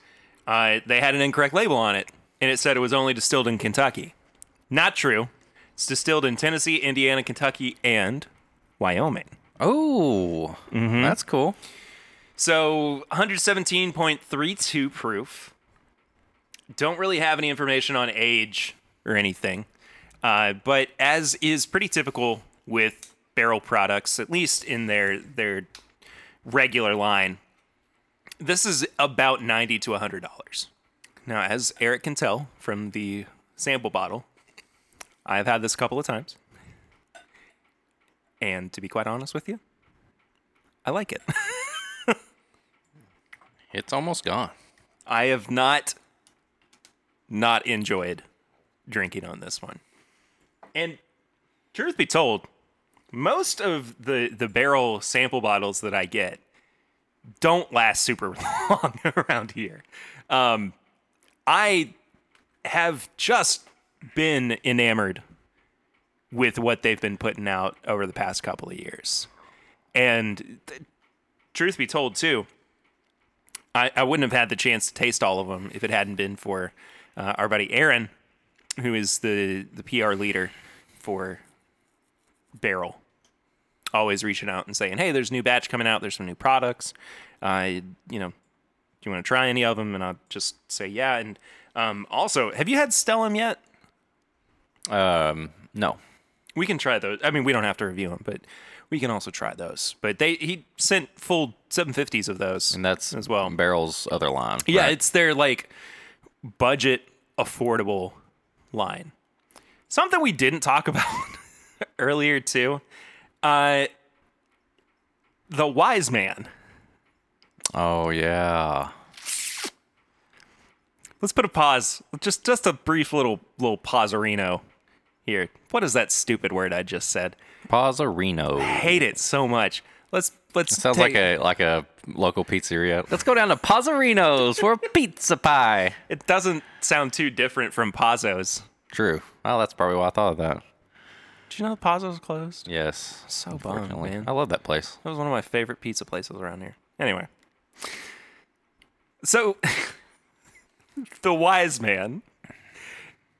uh, they had an incorrect label on it, and it said it was only distilled in Kentucky. Not true. It's distilled in Tennessee, Indiana, Kentucky, and Wyoming. Oh, that's cool. So 117.32 proof. Don't really have any information on age or anything. Uh, but as is pretty typical with Barrell products, at least in their their regular line, this is about ninety to hundred dollars. Now, as Eric can tell from the sample bottle, I've had this a couple of times, and to be quite honest with you, I like it. It's almost gone. I have not not enjoyed drinking on this one. And truth be told, most of the the Barrell sample bottles that I get don't last super long around here. Um, I have just been enamored with what they've been putting out over the past couple of years. And th- truth be told, too, I, I wouldn't have had the chance to taste all of them if it hadn't been for uh, our buddy Aaron, who is the, the PR leader for Barrell. Always reaching out and saying, hey, there's a new batch coming out. There's some new products. Uh, you know, do you want to try any of them? And I'll just say, yeah. And um, also, have you had Stellum yet? Um, no. We can try those. I mean, we don't have to review them, but we can also try those. But they he sent full 750s of those. And that's as well. Barrell's other line. Yeah, right? it's their like budget affordable line. Something we didn't talk about earlier too. Uh the Wiseman. Oh yeah. Let's put a pause. Just just a brief little little pauserino here. What is that stupid word I just said? Pazzarino. Hate it so much. Let's let's Sounds take- like a like a local pizzeria. Let's go down to Pazzarino's for a pizza pie. it doesn't sound too different from Pazzo's. True. Well, that's probably why I thought of that. Did you know the Pazzo's closed? Yes. So bummed, man. I love that place. That was one of my favorite pizza places around here. Anyway. So, the Wiseman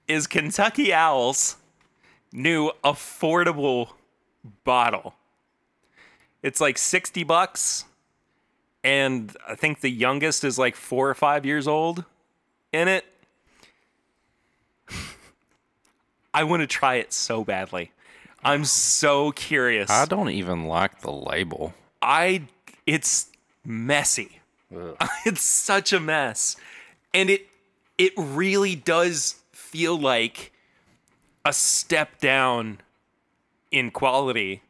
is Kentucky Owl's new affordable bottle. It's like 60 bucks. And I think the youngest is like four or five years old in it. I want to try it so badly. I'm so curious. I don't even like the label. I it's messy. it's such a mess. And it it really does feel like a step down in quality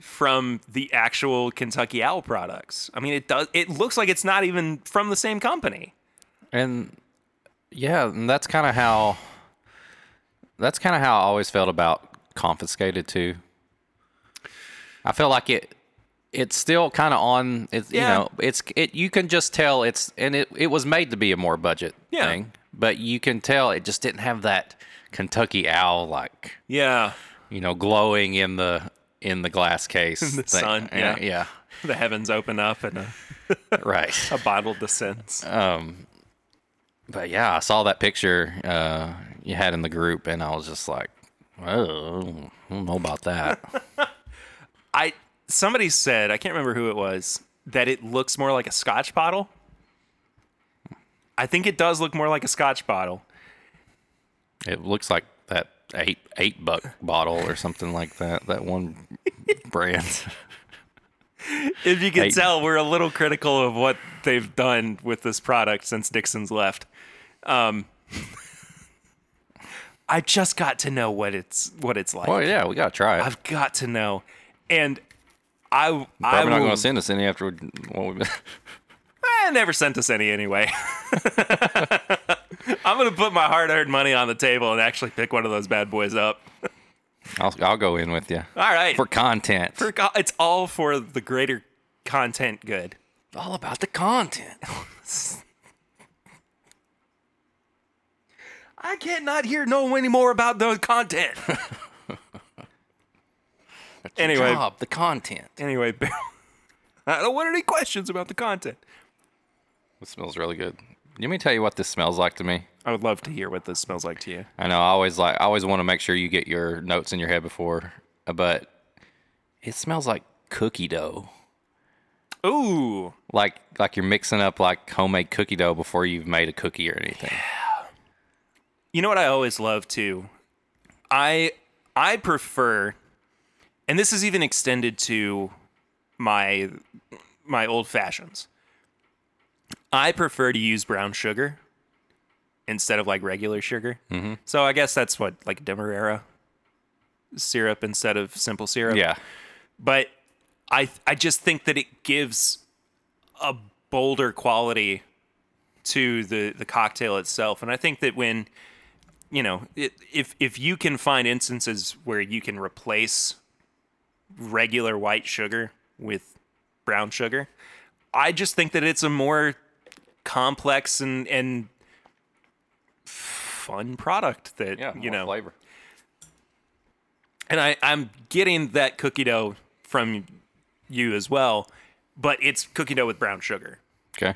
from the actual Kentucky Owl products. I mean it does it looks like it's not even from the same company. And yeah, and that's kind of how that's kind of how I always felt about confiscated too. I feel like it it's still kind of on it's Yeah. you know, it's it you can just tell it's and it it was made to be a more budget Yeah. thing, but you can tell it just didn't have that Kentucky owl like, Yeah. you know, glowing in the in the glass case. In the thing. sun, yeah. yeah. The heavens open up and a, right. a bottle descends. Um, but yeah, I saw that picture uh, you had in the group, and I was just like, oh, I don't know about that. I somebody said I can't remember who it was that it looks more like a Scotch bottle. I think it does look more like a Scotch bottle. It looks like that eight eight buck bottle or something like that. That one brand. If you can Hey. tell, we're a little critical of what they've done with this product since Dixon's left. Um, I just got to know what it's what it's like. well, yeah, we gotta try it. I've got to know. And I Probably I not will, going to send us any after what we've been. Eh, never sent us any anyway. I'm gonna put my hard-earned money on the table and actually pick one of those bad boys up. I'll, I'll go in with you All right, for content. For co- it's all for the greater content good. all about the content. I can't not hear no anymore about the content. anyway, Job, the content. anyway, I don't want any questions about the content. It smells really good. Let me tell you what this smells like to me. I would love to hear what this smells like to you. I know I always like I always want to make sure you get your notes in your head before, uh, but it smells like cookie dough. Ooh, Like like you're mixing up like homemade cookie dough before you've made a cookie or anything. Yeah. you know what I always love too. I I prefer, and this is even extended to my my old fashions. I prefer to use brown sugar instead of like regular sugar. Mm-hmm. So I guess that's what like Demerara syrup instead of simple syrup. Yeah. but I I just think that it gives a bolder quality to the the cocktail itself, and I think that when you know it, if if you can find instances where you can replace regular white sugar with brown sugar, I just think that it's a more complex and and fun product that Yeah. you know flavor. and I, I'm getting that cookie dough from you as well, but it's cookie dough with brown sugar. Okay.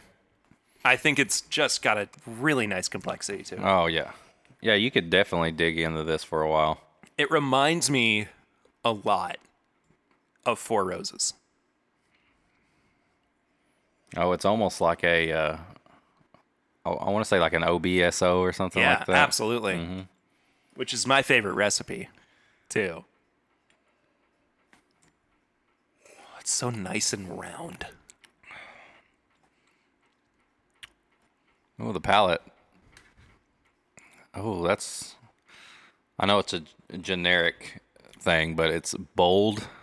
I think it's just got a really nice complexity to it. Oh yeah. Yeah, you could definitely dig into this for a while. It reminds me a lot of Four Roses. Oh, it's almost like a uh I, I want to say like an OBSO or something yeah, like that. absolutely. Mm-hmm. Which is my favorite recipe, too. Oh, it's so nice and round. Oh, the palate. Oh, that's. I know it's a generic thing, but it's bold.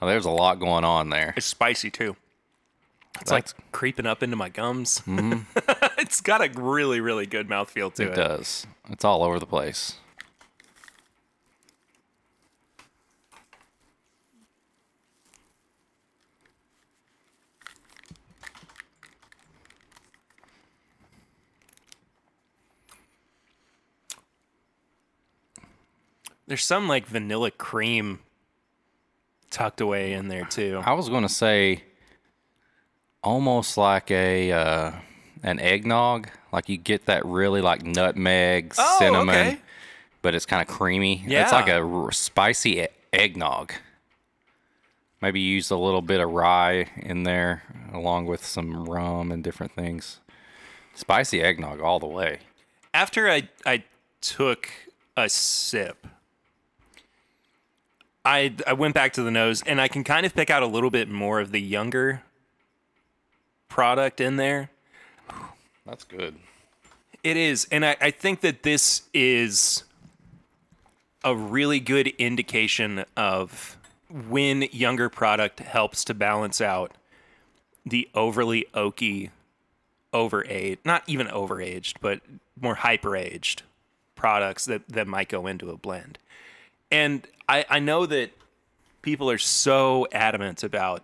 Oh, there's a lot going on there. It's spicy too. It's That's- like creeping up into my gums. Mm-hmm. it's got a really, really good mouthfeel to it. It does. It's all over the place. There's some like vanilla cream tucked away in there too. I was going to say almost like a uh, an eggnog. Like you get that really like nutmeg, Oh, cinnamon, okay. but it's kind of creamy. It's like Yeah. a r- spicy e- eggnog. Maybe use a little bit of rye in there along with some rum and different things. Spicy eggnog all the way. After I I took a sip, I I went back to the nose and I can kind of pick out a little bit more of the younger product in there. That's good. It is. And I, I think that this is a really good indication of when younger product helps to balance out the overly oaky, overaged, not even overaged, but more hyper aged products that, that might go into a blend. And I, I know that people are so adamant about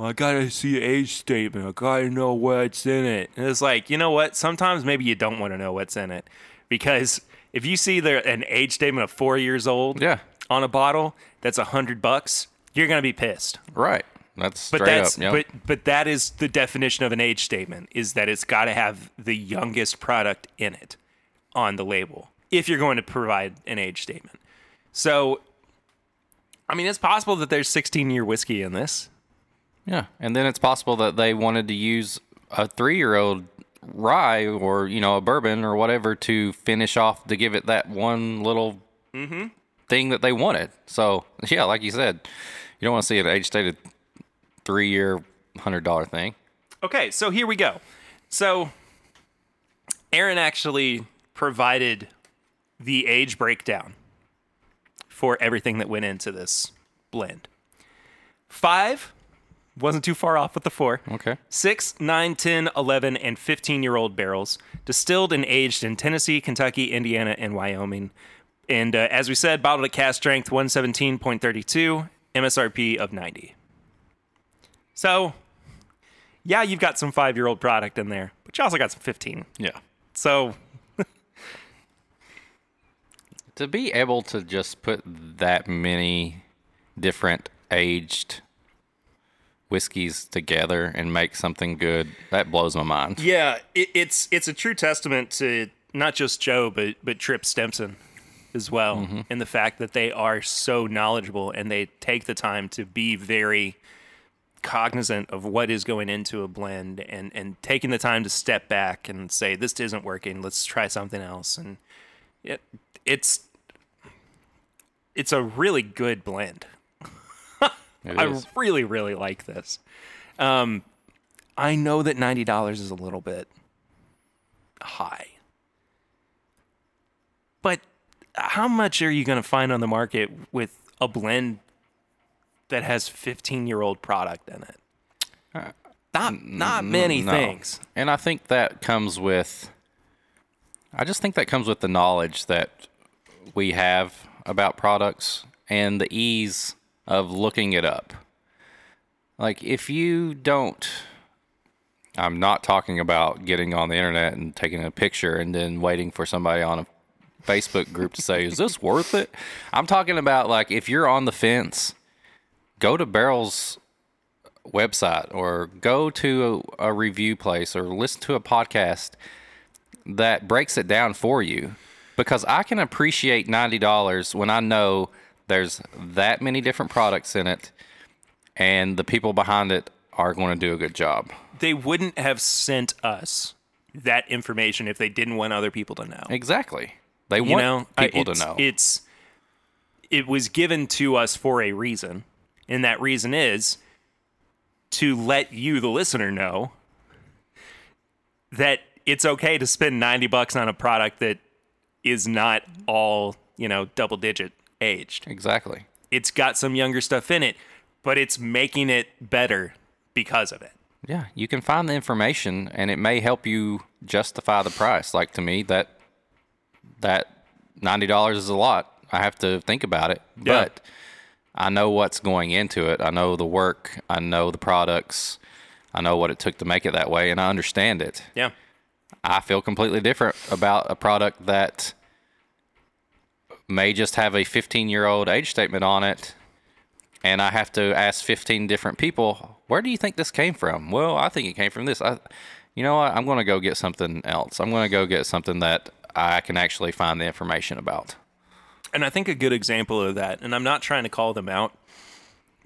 well, I gotta see an age statement. I gotta know what's in it. And it's like, you know what? Sometimes maybe you don't want to know what's in it because if you see there an age statement of four years old Yeah. on a bottle that's a hundred bucks, you're gonna be pissed. Right. That's But straight that's up. Yep. but but that is the definition of an age statement is that it's got to have the youngest product in it on the label if you're going to provide an age statement. So I mean, it's possible that there's 16 year whiskey in this. Yeah, and then it's possible that they wanted to use a three-year-old rye or you know a bourbon or whatever to finish off to give it that one little mm-hmm. thing that they wanted. So yeah, like you said, you don't want to see an age-stated three-year hundred dollar thing. Okay, so here we go. So Aaron actually provided the age breakdown for everything that went into this blend. Five wasn't too far off with the four. Okay. Six, nine, 10, 11, and 15 year old barrels, distilled and aged in Tennessee, Kentucky, Indiana, and Wyoming. And uh, as we said, bottled at cask strength 117.32, MSRP of 90. So, yeah, you've got some five year old product in there, but you also got some 15. Yeah. So, To be able to just put that many different aged whiskeys together and make something good, that blows my mind. yeah, it, it's it's a true testament to not just Joe, but but Tripp Stimson as well, mm-hmm. in the fact that they are so knowledgeable and they take the time to be very cognizant of what is going into a blend and and taking the time to step back and say this isn't working. Let's try something else. And it, it's it's a really good blend It I is. really, really like this. Um, I know that ninety dollars is a little bit high, but how much are you going to find on the market with a blend that has fifteen-year-old product in it? Not, not many No. things. And I think that comes with, I just think that comes with the knowledge that we have about products and the ease of looking it up. Like, if you don't, I'm not talking about getting on the internet and taking a picture and then waiting for somebody on a Facebook group to say, is this worth it? I'm talking about, like, if you're on the fence, go to Barrell's website or go to a, a review place or listen to a podcast that breaks it down for you because I can appreciate $90 when I know there's that many different products in it and the people behind it are going to do a good job. They wouldn't have sent us that information if they didn't want other people to know. Exactly. They you want know I- people to know. it's it was given to us for a reason and that reason is to let you the listener know that it's okay to spend 90 bucks on a product that is not all you know double digit aged exactly. it's got some younger stuff in it but it's making it better because of it Yeah, you can find the information and it may help you justify the price. Like to me that that $90 is a lot. I have to think about it. Yeah. But I know what's going into it. I know the work, I know the products. I know what it took to make it that way and I understand it. yeah I feel completely different about a product that may just have a 15 year old age statement on it. And I have to ask 15 different people, where do you think this came from? Well, I think it came from this. I, you know what? I'm going to go get something else. I'm going to go get something that I can actually find the information about. And I think a good example of that, and I'm not trying to call them out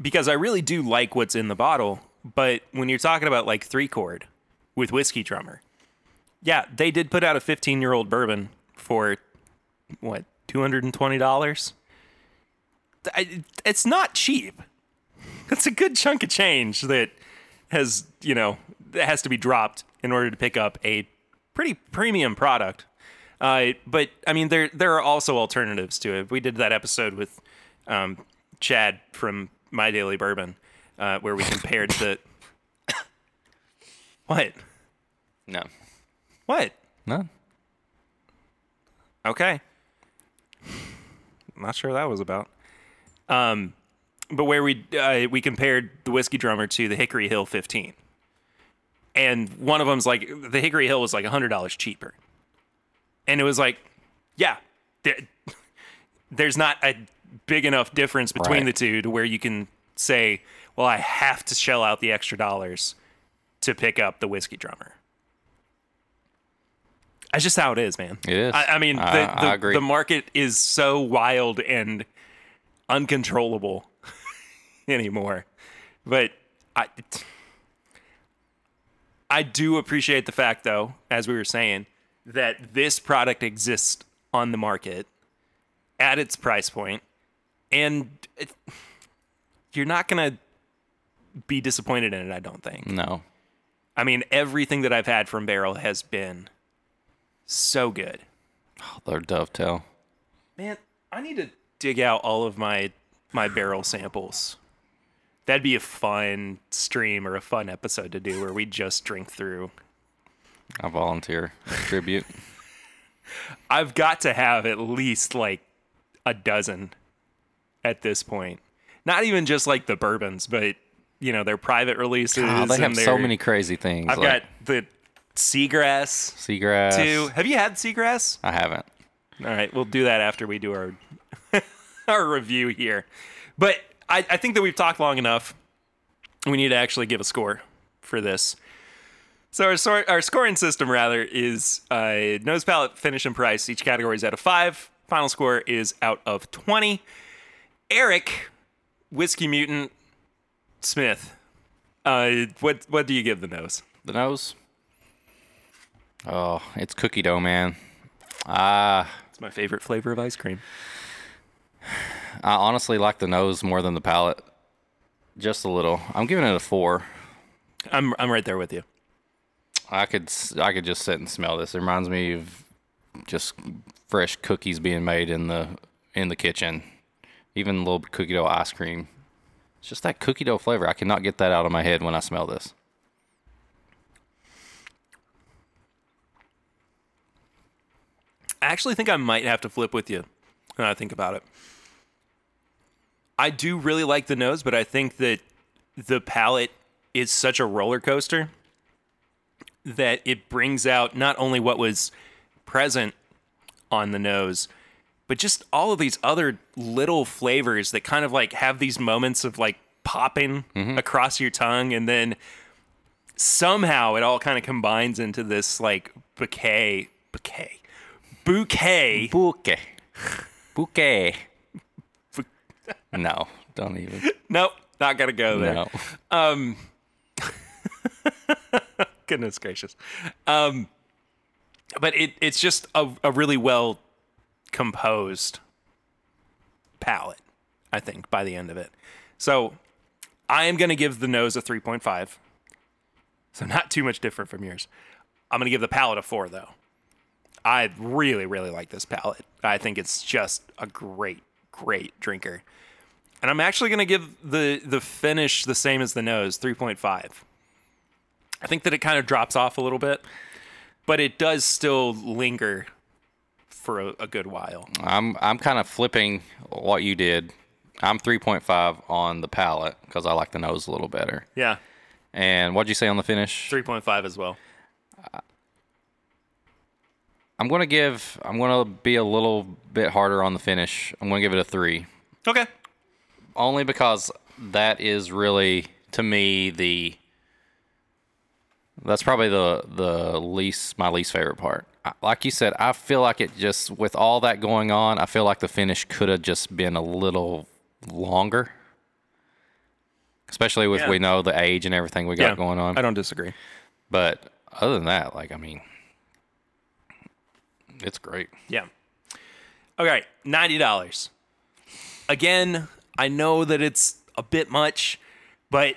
because I really do like what's in the bottle, but when you're talking about like three chord with Whiskey Drummer, yeah, they did put out a 15 year old bourbon for what, $220? I- It's not cheap. That's a good chunk of change that has, you know, that has to be dropped in order to pick up a pretty premium product. Uh, but I mean, there there are also alternatives to it. We did that episode with um, Chad from My Daily Bourbon, uh, where we compared the what No. what No. okay. Not sure what that was about. Um, but where we uh, we compared the whiskey drummer to the Hickory Hill 15, and one of them's like the Hickory Hill was like hundred dollars cheaper, and it was like, yeah, there, there's not a big enough difference between Right. the two to where you can say, well, I have to shell out the extra dollars to pick up the whiskey drummer. That's just how it is, man. It is. I, I mean, the, I- the, I agree. the market is so wild and uncontrollable anymore. But I, I do appreciate the fact, though, as we were saying, that this product exists on the market at its price point, and it, you're not gonna be disappointed in it. I don't think. No. I mean, everything that I've had from Barrell has been so good. Oh, their dovetail. Man, I need to dig out all of my my Barrell samples That'd be a fun stream or a fun episode to do where we just drink through. I volunteer tribute. I've got to have at least like a dozen at this point. Not even just like the bourbons, but you know their private releases. Oh, they have and so many crazy things. I've like got the seagrass seagrass. too. Have you had seagrass? I haven't. All right, we'll do that after we do our our review here. But I, I think that we've talked long enough. We need to actually give a score for this. So our sor- our scoring system rather is uh, nose palate, finish, and price. Each category is out of five. Final score is out of twenty. Eric, whiskey mutant, Smith. Uh, what what do you give the nose? The nose. Oh, it's cookie dough, man. Ah, It's my favorite flavor of ice cream. I honestly like the nose more than the palate. Just a little. I'm giving it a four. I'm I'm right there with you. I could I could just sit and smell this. It reminds me of just fresh cookies being made in the in the kitchen. Even a little cookie dough ice cream. It's just that cookie dough flavor. I cannot get that out of my head when I smell this. I actually think I might have to flip with you when I think about it. I do really like the nose, but I think that the palate is such a roller coaster that it brings out not only what was present on the nose, but just all of these other little flavors that kind of like have these moments of like popping mm-hmm. across your tongue and then somehow it all kind of combines into this like bouquet bouquet bouquet Bouquet. Bouquet. no, don't even. nope not gonna go there No. goodness gracious um but it it's just a, a really well composed palate i think by the end of it so i am going to give the nose a 3.5 so not too much different from yours i'm going to give the palate a 4 though i really really like this palate i think it's just a great great drinker and i'm actually going to give the the finish the same as the nose 3.5 I think that it kind of drops off a little bit, but it does still linger for a, a good while. I'm I'm kind of flipping what you did. I'm 3.5 on the palate because I like the nose a little better. Yeah, And what'd you say on the finish? 3.5 as well. I'm gonna give. I'm gonna be a little bit harder on the finish. I'm gonna give it a three, Okay. only because that is really to me the. That's probably the the least my least favorite part. Like you said, I feel like it just with all that going on, I feel like the finish could have just been a little longer. Especially with Yeah. we know the age and everything we got Yeah, going on. I don't disagree. But other than that, like I mean, it's great. Yeah. Okay, ninety dollars. Again, I know that it's a bit much, but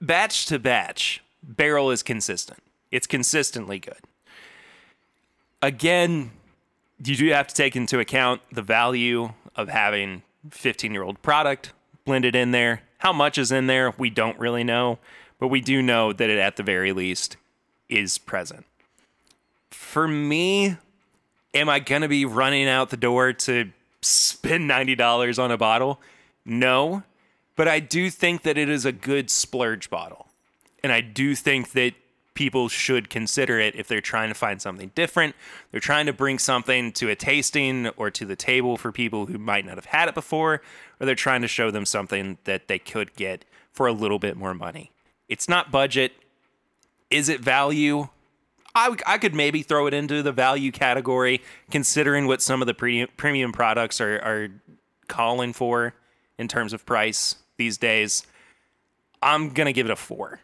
batch to batch, Barrell is consistent. It's consistently good. Again, you do have to take into account the value of having 15 year old product blended in there. How much is in there, we don't really know, but we do know that it at the very least is present. For me, am I going to be running out the door to spend $90 on a bottle? No, but I do think that it is a good splurge bottle. And I do think that people should consider it if they're trying to find something different. They're trying to bring something to a tasting or to the table for people who might not have had it before, or they're trying to show them something that they could get for a little bit more money. It's not budget. Is it value? I, I could maybe throw it into the value category, considering what some of the pre- premium products are, are calling for in terms of price these days. I'm going to give it a four.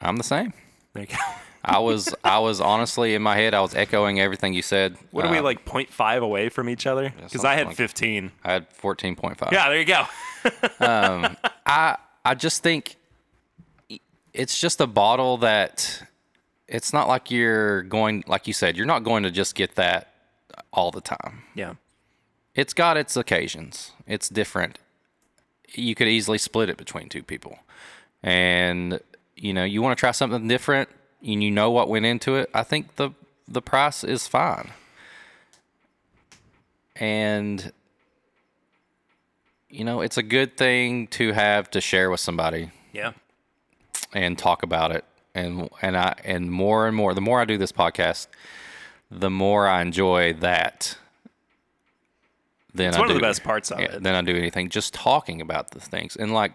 I'm the same. There you go. I was I was honestly in my head I was echoing everything you said. What are we Uh, like 0.5 away from each other? Because I had like- 15. I had 14.5. Yeah, there you go. I I just think it's just a bottle that it's not like you're going like you said you're not going to just get that all the time. Yeah. It's got its occasions. It's different. you could easily split it between two people. And you know, you want to try something different and you know what went into it. I think the the price is fine. And you know, it's a good thing to have to share with somebody Yeah. and talk about it. And and I and more and more the more I do this podcast, the more I enjoy that. Then It's I one of the do- best parts of yeah, it. Than I do anything. Just talking about the things and like,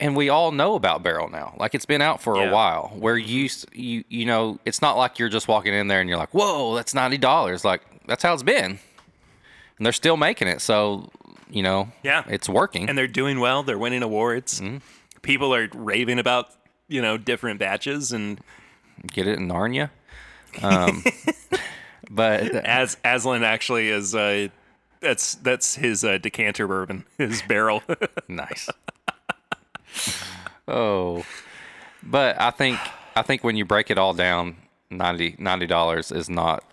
and we all know about Barrell now. Like it's been out for Yeah. a while. Where you you you know, it's not like you're just walking in there and you're like, whoa, that's ninety dollars. Like that's how it's been, and they're still making it. So you know, Yeah. it's working. And they're doing well. They're winning awards. Mm-hmm. People are raving about, you know, different batches. And Get it in Narnia. Um, but as Aslan actually is, uh, that's that's his uh, decanter bourbon, his barrel. nice. oh, but I think I think when you break it all down, 90 dollars is not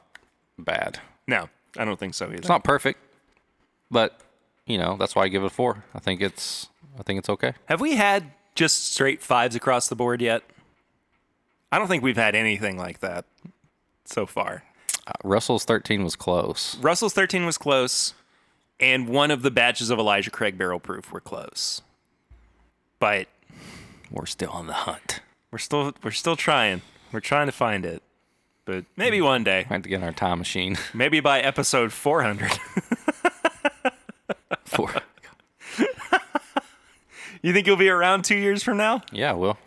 bad. no, I don't think so either. It's not perfect, but you know that's why I give it a four. I think it's I think it's okay. Have we had just straight fives across the board yet? I don't think we've had anything like that so far. Uh, Russell's thirteen was close. Russell's 13 was close, and one of the batches of Elijah Craig Barrel Proof were close. But We're still on the hunt. we're still we're still trying. We're trying to find it. But maybe one day. I have to get in our time machine. Maybe by episode 400. for you think you'll be around 2 years from now? yeah, will.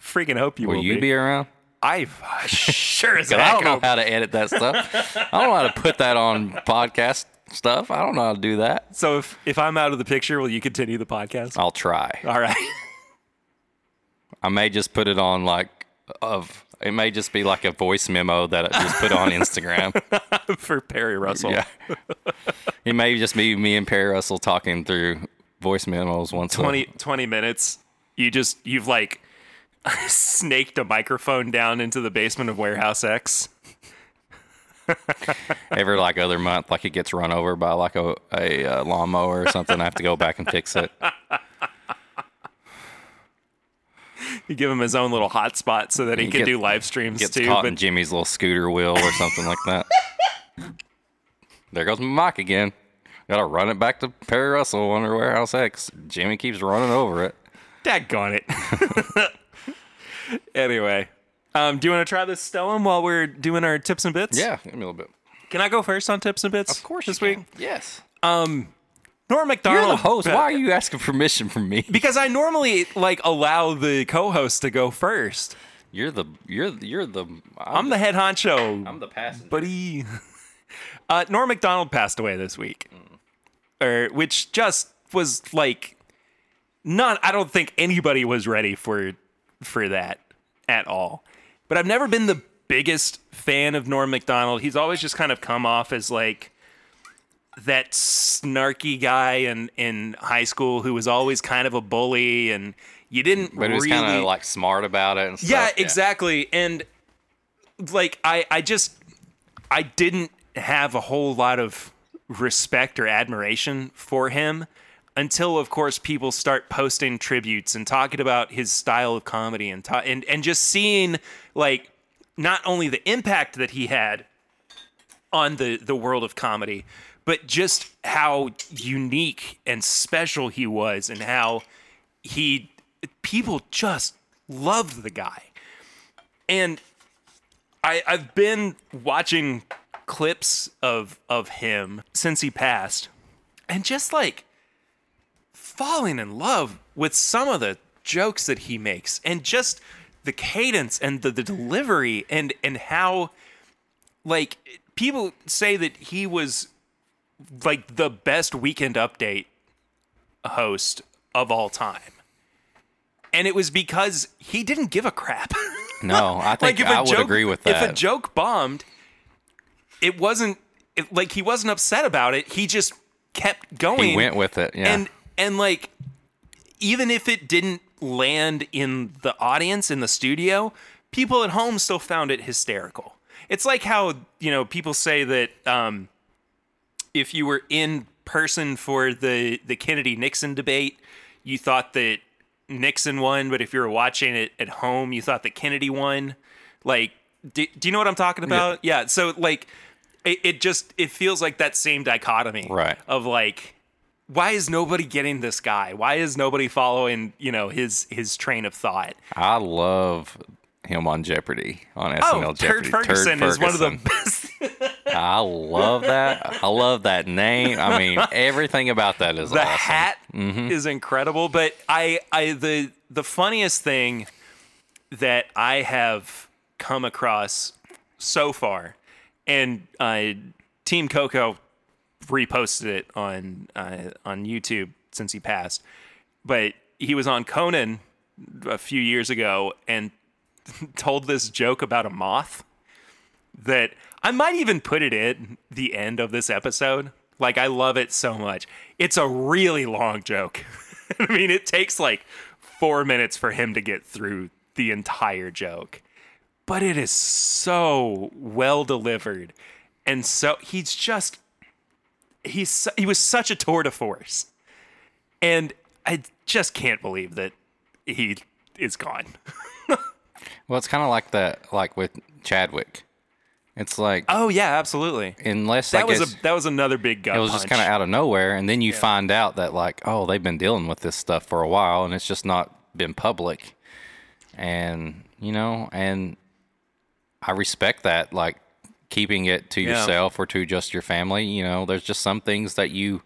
Freaking hope you will, will you be around? I sure as 'Cause I heck don't know hope. how to edit that stuff. I don't know how to put that on podcast stuff. I don't know how to do that. So if if I'm out of the picture, will you continue the podcast? I'll try. All right. I may just put it on like of it may just be like a voice memo that I just put on Instagram. For Perry Russell. yeah. it may just be me and Perry Russell talking through voice memos once a- 20, 20 minutes. You just you've like snaked a microphone down into the basement of Warehouse X. every like other month like it gets run over by like a, a uh, lawnmower or something. I have to go back and fix it. You give him his own little hotspot so that he, He can gets- do live streams Gets too. caught But in Jimmy's little scooter wheel or something like that. There goes my mic again. Gotta run it back to Perry Russell under Warehouse X. Jimmy keeps running over it. daggone it. anyway, um, do you want to try this Stellum while we're doing our tips and bits? Yeah, give me a little bit. Can I go first on tips and bits? Of course, this week. Yes. Norm Macdonald. You're the host. Why are you asking permission from me? Because I normally like allow the co-host to go first. You're the you're you're the I'm the head honcho, I'm the passenger. buddy. Uh, Norm Macdonald passed away this week, or which just was like, not. I don't think anybody was ready for for that at all. But I've never been the biggest fan of Norm Macdonald. He's always just kind of come off as like that snarky guy in in high school who was always kind of a bully, and you didn't but he was really kind of like smart about it and stuff. yeah, exactly. And like I I just I didn't have a whole lot of respect or admiration for him until of course people start posting tributes and talking about his style of comedy and ta- and and just seeing like not only the impact that he had on the the world of comedy but just how unique and special he was and how he people just loved the guy. And I, I've been watching clips of of him since he passed, and just like falling in love with some of the jokes that he makes, and just the cadence and the, the delivery, and and how like people say that he was like the best weekend update host of all time. And it was because he didn't give a crap. No, I think a I would joke- agree with that. If a joke bombed, it wasn't it, like he wasn't upset about it. He just kept going. he went with it. Yeah. And and like even if it didn't land in the audience in the studio, people at home still found it hysterical. It's like how, you know, people say that um if you were in person for the the Kennedy Nixon debate, you thought that Nixon won, but if you were watching it at home, you thought that Kennedy won. Like, do, do you know what I'm talking about? Yeah. so like, it, it just it feels like that same dichotomy, Right. Of like, why is nobody getting this guy? Why is nobody following you know his his train of thought? I love him on Jeopardy on SNL Oh, Turd Jeopardy. Ferguson is one of the best. I love that. I love that name. I mean, everything about that is the awesome. hat Mm-hmm. is incredible but i i the the funniest thing that i have come across so far and uh team coco reposted it on uh, on youtube since he passed but he was on conan a few years ago and told this joke about a moth that I might even put it in the end of this episode. Like I love it so much. It's a really long joke. I mean, it takes like 4 minutes for him to get through the entire joke. But it is so well delivered. And so he's just he's he was such a tour de force. And I just can't believe that he is gone. Well, it's kind of like that, like with Chadwick. It's like Oh yeah, absolutely. unless That was a that was another big gut it was just kind of out of nowhere, and then you find out that like, oh, they've been dealing with this stuff for a while, and it's just not been public. And you know, and I respect that, like keeping it to Yeah. yourself or to just your family. You know, there's just some things that you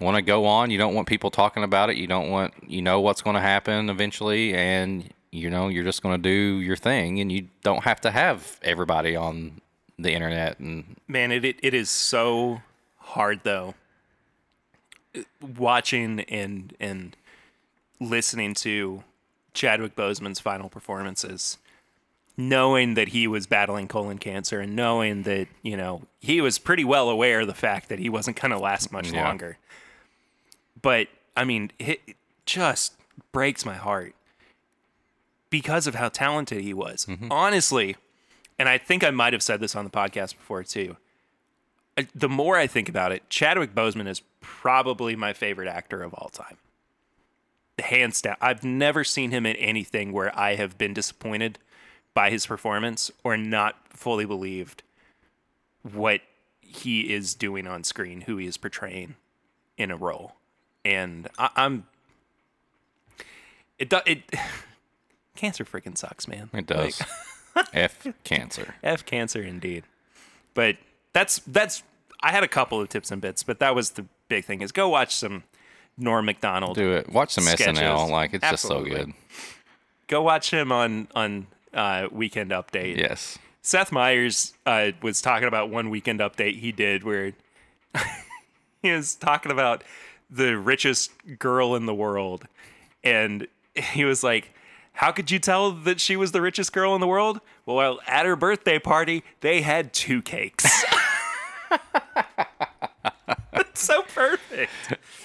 want to go on. You don't want people talking about it. You don't want you know what's going to happen eventually, and you know you're just going to do your thing, and you don't have to have everybody on the internet and Man, it, it it is so hard though. Watching and and listening to Chadwick Boseman's final performances, knowing that he was battling colon cancer and knowing that you know he was pretty well aware of the fact that he wasn't going to last much Yeah. longer. But I mean, it just breaks my heart because of how talented he was. Mm-hmm. Honestly, and I think I might have said this on the podcast before too. The more I think about it, Chadwick Boseman is probably my favorite actor of all time. Hands down. I've never seen him in anything where I have been disappointed by his performance or not fully believed what he is doing on screen, who he is portraying in a role. And I, I'm it do, it cancer freaking sucks, man. It does. F cancer. F cancer indeed. But that's that's I had a couple of tips and bits, but that was the big thing is go watch some Norm Macdonald. Do it. Watch some Sketches. SNL. Like it's Absolutely. just so good. Go watch him on on uh, Weekend Update. Yes. Seth Meyers uh, was talking about one Weekend Update he did where he was talking about the richest girl in the world, and he was like. How could you tell that she was the richest girl in the world? Well, at her birthday party, they had two cakes. That's so perfect.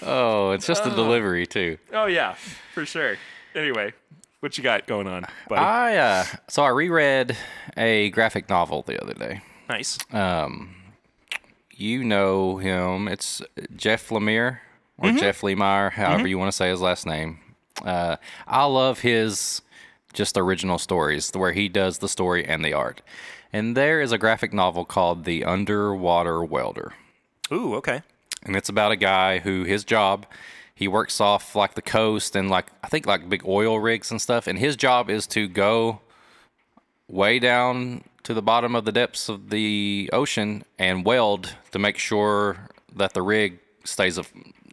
Oh, it's just the delivery too. Oh yeah, for sure. Anyway, what you got going on, buddy? I uh, so I reread a graphic novel the other day. nice. Um, You know him. It's Jeff Lemire or Jeff Lemire, however you want to say his last name. Uh, I love his just original stories where he does the story and the art. And there is a graphic novel called The Underwater Welder. Ooh, okay. and it's about a guy who his job he works off like the coast and like I think like big oil rigs and stuff and his job is to go way down to the bottom of the depths of the ocean and weld to make sure that the rig stays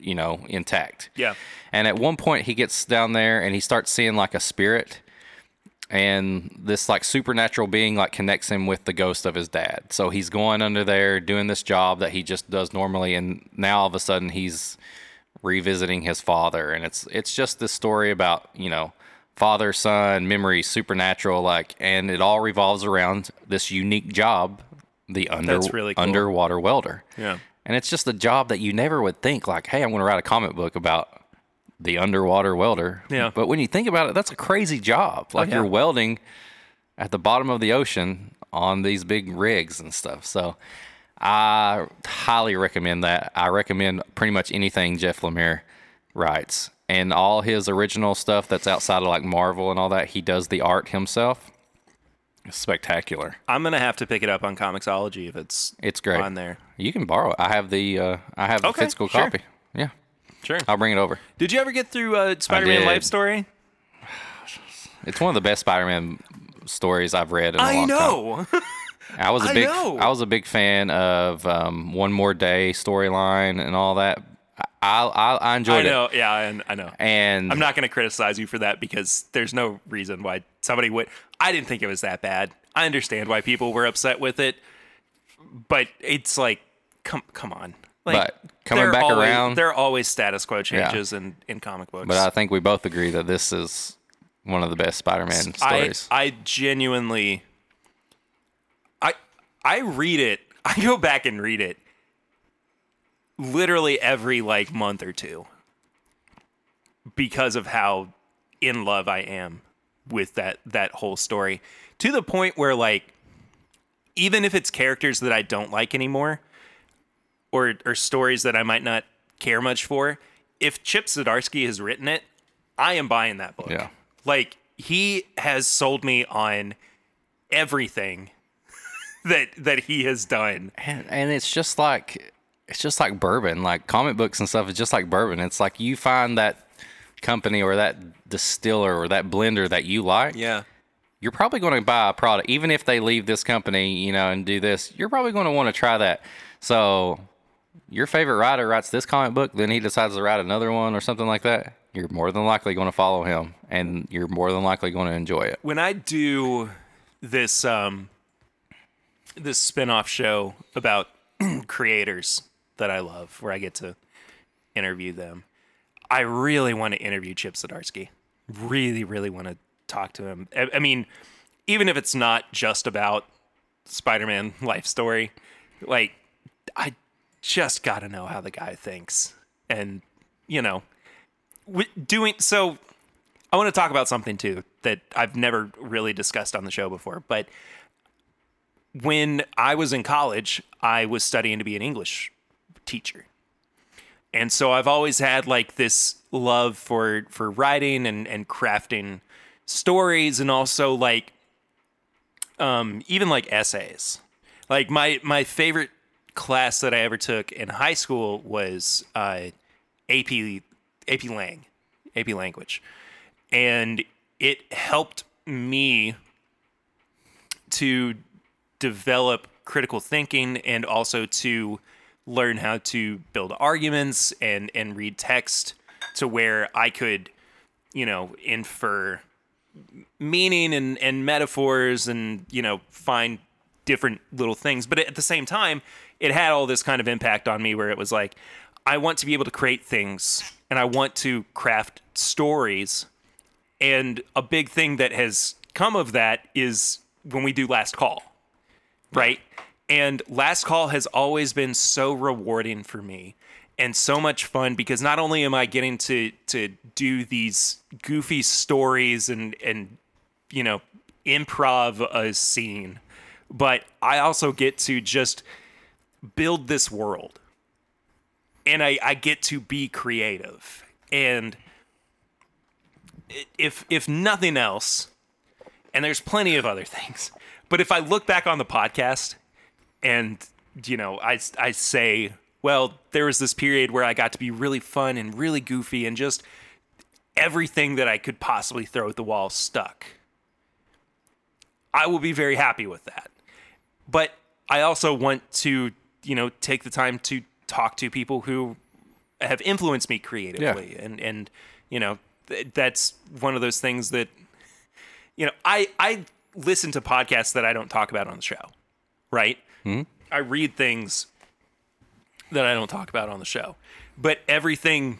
you know intact. Yeah. And at one point he gets down there and he starts seeing like a spirit and this like supernatural being like connects him with the ghost of his dad. So he's going under there doing this job that he just does normally and now all of a sudden he's revisiting his father and it's it's just this story about, you know, father son memory supernatural like and it all revolves around this unique job, the under really cool. underwater welder. Yeah. And it's just a job that you never would think like, hey, I'm going to write a comic book about the underwater welder. Yeah. But when you think about it, that's a crazy job. Oh, like yeah. you're welding at the bottom of the ocean on these big rigs and stuff. So I highly recommend that. I recommend pretty much anything Jeff Lemire writes. and all his original stuff that's outside of like Marvel and all that, he does the art himself. It's spectacular. I'm gonna have to pick it up on Comixology if it's It's great. on there. You can borrow it. I have the uh, I have the Okay, physical sure. copy. Yeah, Sure. I'll bring it over. Did you ever get through uh, Spider-Man. Life Story? It's one of the best Spider-Man stories I've read in a I long time. know. I was a I big know. I was a big fan of um, One More Day storyline and all that. I I, I I know. it. Yeah, I, I know. And I'm not going to criticize you for that because there's no reason why somebody would. I didn't think it was that bad. I understand why people were upset with it, but it's like, come, come on. Like, But coming back always- around- there are always status quo changes in in comic books. but I think we both agree that this is one of the best Spider-Man I, stories. I genuinely, I read it. I go back and read it literally every like month or two because of how in love I am with that that whole story to the point where like even if it's characters that I don't like anymore or or stories that I might not care much for if Chip Zdarsky has written it I am buying that book Yeah. like he has sold me on everything that that he has done. And, and it's just like it's just like bourbon. Like comic books and stuff is just like bourbon. It's like you find that company or that distiller or that blender that you like yeah. you're probably going to buy a product. Even if they leave this company you know and do this you're probably going to want to try that. So your favorite writer writes this comic book then he decides to write another one or something like that you're more than likely going to follow him and you're more than likely going to enjoy it. When I do this um this spin-off show about creators that I love where I get to interview them. I really want to interview Chip Zdarsky. Really, really want to talk to him. I, I mean, even if it's not just about Spider-Man life story, like I just got to know how the guy thinks. And, you know, doing so I want to talk about something too that I've never really discussed on the show before. But when I was in college, I was studying to be an English teacher. And so I've always had like this love for for writing and, and crafting stories and also like um even like essays. Like my my favorite class that I ever took in high school was uh AP AP Lang, AP language and it helped me to develop critical thinking and also to learn how to build arguments and and read text to where I could you know infer meaning and and metaphors and you know find different little things. But at the same time it had all this kind of impact on me where it was like I want to be able to create things and I want to craft stories. And a big thing that has come of that is when we do last call right? And last call has always been so rewarding for me and so much fun because not only am i getting to to do these goofy stories and and you know improv a scene but i also get to just build this world. And i i get to be creative. And if if nothing else, and there's plenty of other things, but if I look back on the podcast and you know I I say, well, there was this period where I got to be really fun and really goofy and just everything that I could possibly throw at the wall stuck. I will be very happy with that. But I also want to, you know, take the time to talk to people who have influenced me creatively and and you know th- that's one of those things that you know I I listen to podcasts that I don't talk about on the show right? Hmm? I read things that I don't talk about on the show. But everything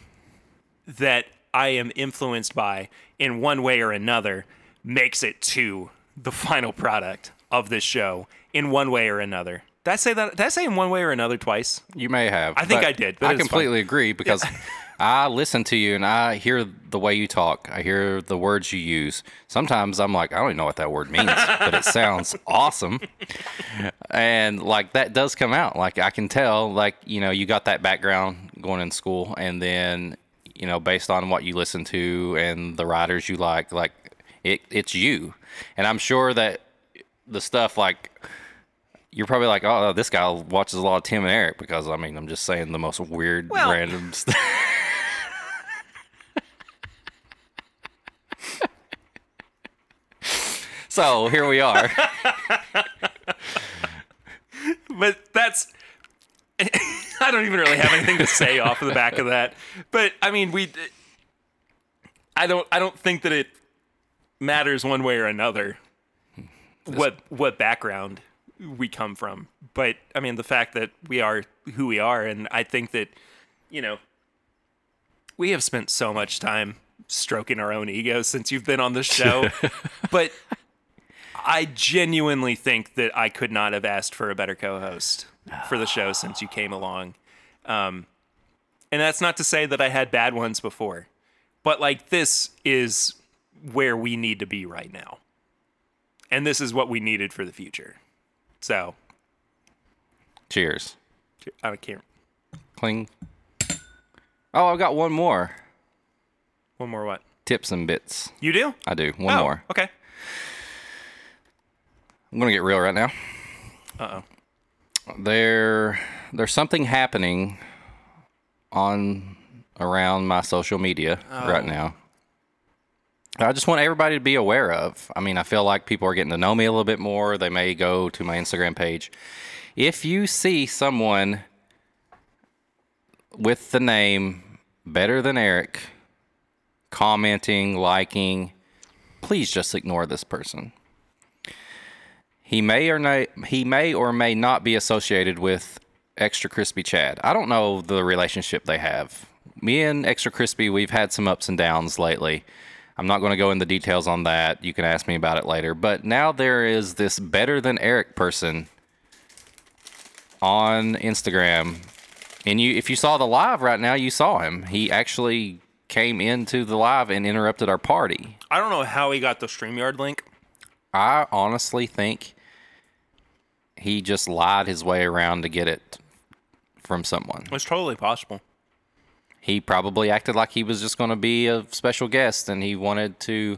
that I am influenced by in one way or another makes it to the final product of this show in one way or another. Did I say that? Did I say in one way or another twice? You may have. I think I did, I fine. completely agree because I listen to you and I hear the way you talk. I hear the words you use. Sometimes I'm like, I don't even know what that word means, but it sounds awesome. And like that does come out. Like I can tell, like, you know, you got that background going in school and then you know, based on what you listen to and the writers you like. Like it, it's you, and I'm sure that the stuff like you're probably like, oh, this guy watches a lot of Tim and Eric because I mean, I'm just saying the most weird, Well- random stuff. So here we are. but that's I don't even really have anything to say off of the back of that. But I mean, we I don't I don't think that it matters one way or another hmm. what what background we come from. But I mean, the fact that we are who we are and I think that you know we have spent so much time stroking our own egos since you've been on the show. but I genuinely think that I could not have asked for a better co-host for the show since you came along. Um, and that's not to say that I had bad ones before, but like this is where we need to be right now. And this is what we needed for the future. So Cheers. I can't. Cling. Oh, I've got one more. One more what? Tips and bits. You do? I do. One oh, more. Okay. I'm gonna get real right now. Uh oh. There, there's something happening on around my social media right Oh. now. I just want everybody to be aware of. I mean, I feel like people are getting to know me a little bit more. They may go to my Instagram page. If you see someone with the name Better Than Eric commenting, liking, please just ignore this person. He may or not, he may or may not be associated with Extra Crispy Chad. I don't know the relationship they have. Me and Extra Crispy, we've had some ups and downs lately. I'm not going to go into details on that. You can ask me about it later. But now there is this better than Eric person on Instagram. And you if you saw the live right now, you saw him. He actually came into the live and interrupted our party. I don't know how he got the StreamYard link. I honestly think he just lied his way around to get it from someone. It's totally possible. He probably acted like he was just going to be a special guest and he wanted to,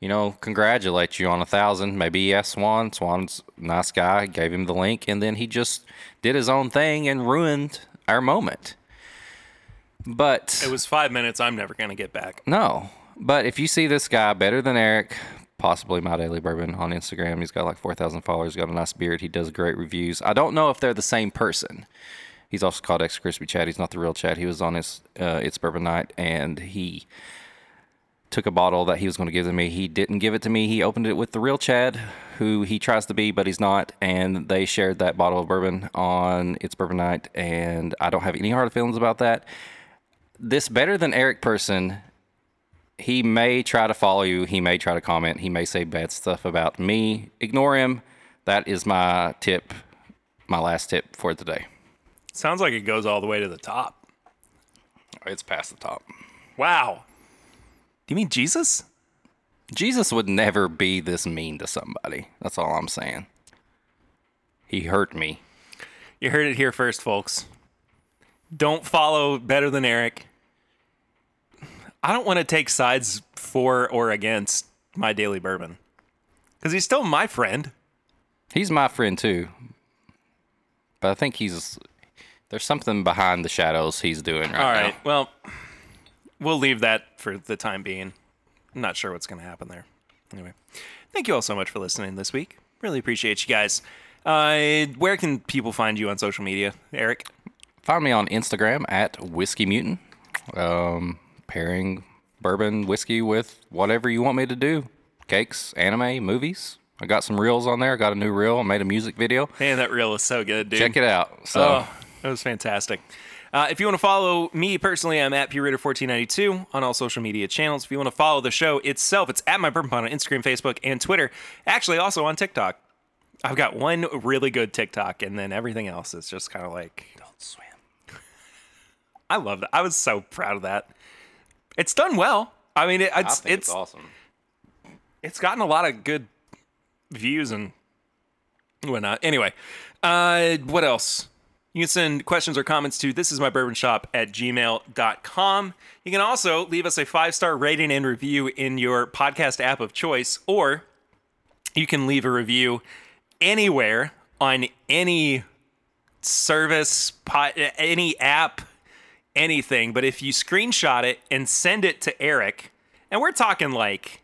you know, congratulate you on a thousand. Maybe he asked Swan. Swan's a nice guy, gave him the link, and then he just did his own thing and ruined our moment. But It was five minutes. I'm never gonna get back. no. But if you see this guy better than Eric, possibly my daily bourbon on Instagram, he's got like 4,000 followers, got a nice beard. He does great reviews. I don't know if they're the same person. He's also called Extra Crispy Chad. He's not the real Chad. He was on his uh, It's Bourbon Night and he took a bottle that he was going to give to me. He didn't give it to me. He opened it with the real Chad, who he tries to be, but he's not. And they shared that bottle of bourbon on It's Bourbon Night. And I don't have any hard feelings about that. This better than Eric person he may try to follow you. He may try to comment. He may say bad stuff about me. Ignore him. That is my tip, my last tip for today. Sounds like it goes all the way to the top. It's past the top. Wow. Do you mean Jesus? Jesus would never be this mean to somebody. That's all I'm saying. He hurt me. You heard it here first, folks. Don't follow Better Than Eric. I don't want to take sides for or against my daily bourbon because he's still my friend. He's my friend too. But I think he's there's something behind the shadows he's doing right All now. right. Well, we'll leave that for the time being. I'm not sure what's going to happen there. Anyway, thank you all so much for listening this week. Really appreciate you guys. Uh, where can people find you on social media, Eric? Find me on Instagram at Whiskey Mutant. Um, pairing bourbon whiskey with whatever you want me to do. Cakes, anime, movies. I got some reels on there. I got a new reel. I made a music video. Man, that reel is so good, dude. Check it out. So Oh, that was fantastic. Uh, if you want to follow me personally, I'm at PerryRitter1492 on all social media channels. If you want to follow the show itself, it's at my Bourbon Pod on Instagram, Facebook, and Twitter. Actually, also on TikTok. I've got one really good TikTok, and then everything else is just kind of like. Don't swim. I love that. I was so proud of that. It's done well. I mean, it, I it's think it's it's awesome. it's gotten a lot of good views and whatnot. Anyway, uh, what else? You can send questions or comments to this is my bourbon shop at gmail.com. You can also leave us a five star rating and review in your podcast app of choice, or you can leave a review anywhere on any service, po- any app, anything. But if you screenshot it and send it to Eric, and we're talking like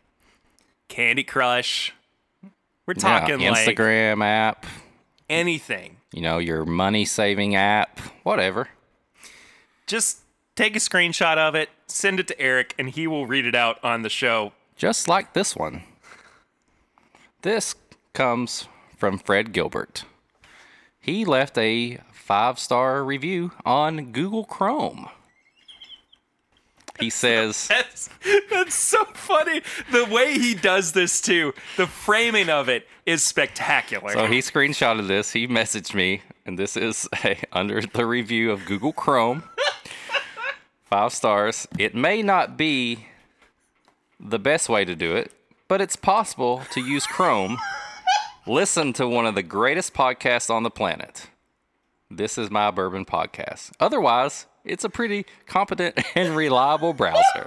Candy Crush, we're talking yeah, like Instagram app, anything. you know, your money saving app, whatever. Just take a screenshot of it, send it to Eric, and he will read it out on the show. Just like this one. This comes from Fred Gilbert. He left a five star review on Google Chrome. He says, That's, that's so funny. The way he does this too, the framing of it is spectacular. so he screenshotted this. He messaged me, and this is a, under the review of Google Chrome. Five stars. It may not be the best way to do it, but it's possible to use Chrome. Listen to one of the greatest podcasts on the planet. This is my bourbon podcast. Otherwise, it's a pretty competent and reliable browser.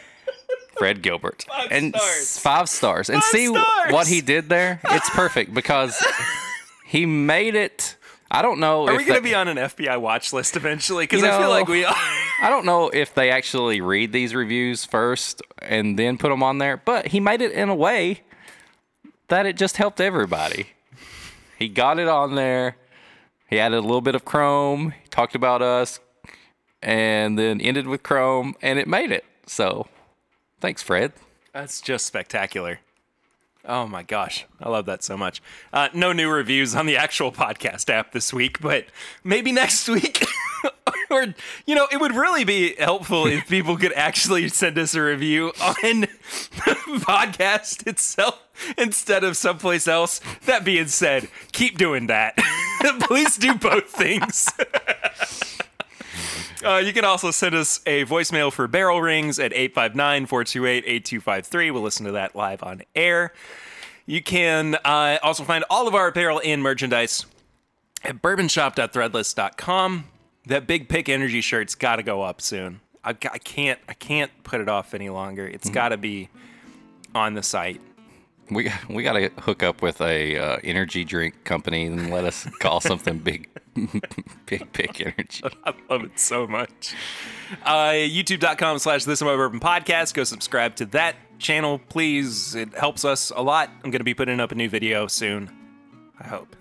Fred Gilbert. Five and stars. five stars. And Five see stars. what he did there? It's perfect because he made it. I don't know Are we going to be on an FBI watch list eventually? Because You I feel like we are. I don't know if they actually read these reviews first and then put them on there, but he made it in a way that it just helped everybody. He got it on there. He added a little bit of Chrome, talked about us, and then ended with Chrome, and it made it. So, thanks, Fred. That's just spectacular. Oh my gosh, I love that so much. Uh, no new reviews on the actual podcast app this week, but maybe next week. or, you know, it would really be helpful if people could actually send us a review on the podcast itself instead of someplace else. That being said, keep doing that. Please do both things. Uh, you can also send us a voicemail for barrel rings at 859 428 8253. We'll listen to that live on air. You can uh, also find all of our apparel and merchandise at bourbonshop.threadless.com. That big pick energy shirt's got to go up soon. I, I can't I can't put it off any longer. It's got to be on the site. We we got to hook up with a uh, energy drink company and let us call something big, big pick energy. I love it so much. Uh, YouTube.com slash This Is My Bourbon Podcast. Go subscribe to that channel, please. It helps us a lot. I'm going to be putting up a new video soon. I hope.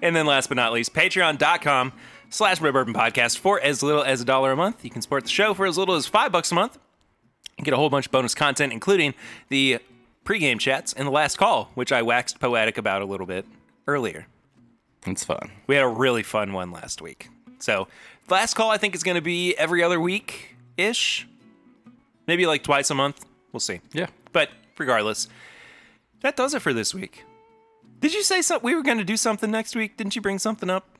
And then last but not least, patreon.com slash Red Bourbon Podcast. For as little as a dollar a month, you can support the show for as little as five bucks a month. You get a whole bunch of bonus content, including the pregame chats and the last call, which I waxed poetic about a little bit earlier. It's fun. We had a really fun one last week. So, the last call I think is going to be every other week ish. Maybe like twice a month. We'll see. Yeah. But regardless, that does it for this week. Did you say something? We were going to do something next week. Didn't you bring something up?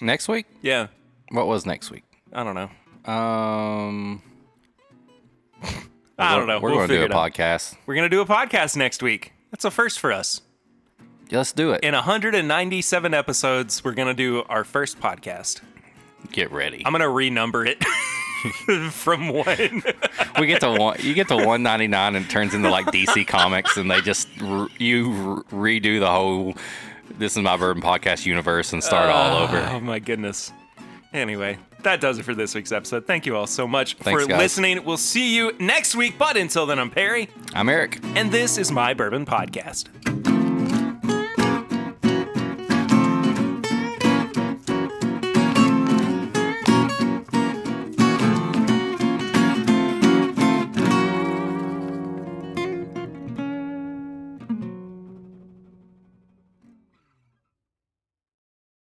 Next week? Yeah. What was next week? I don't know. Um, I don't know. We're we'll going to do a it out. podcast. We're going to do a podcast next week. That's a first for us. Yeah, let's do it. In 197 episodes, we're going to do our first podcast. Get ready. I'm going to renumber it from one. we get to one. You get to 199 and it turns into like DC Comics, and they just re- you re- redo the whole. This is my bourbon podcast universe and start all ah, over. Oh my goodness. Anyway, that does it for this week's episode. Thank you all so much Thanks, for guys. listening. We'll see you next week. But until then, I'm Perry, I'm Eric. and this is my Bourbon Podcast.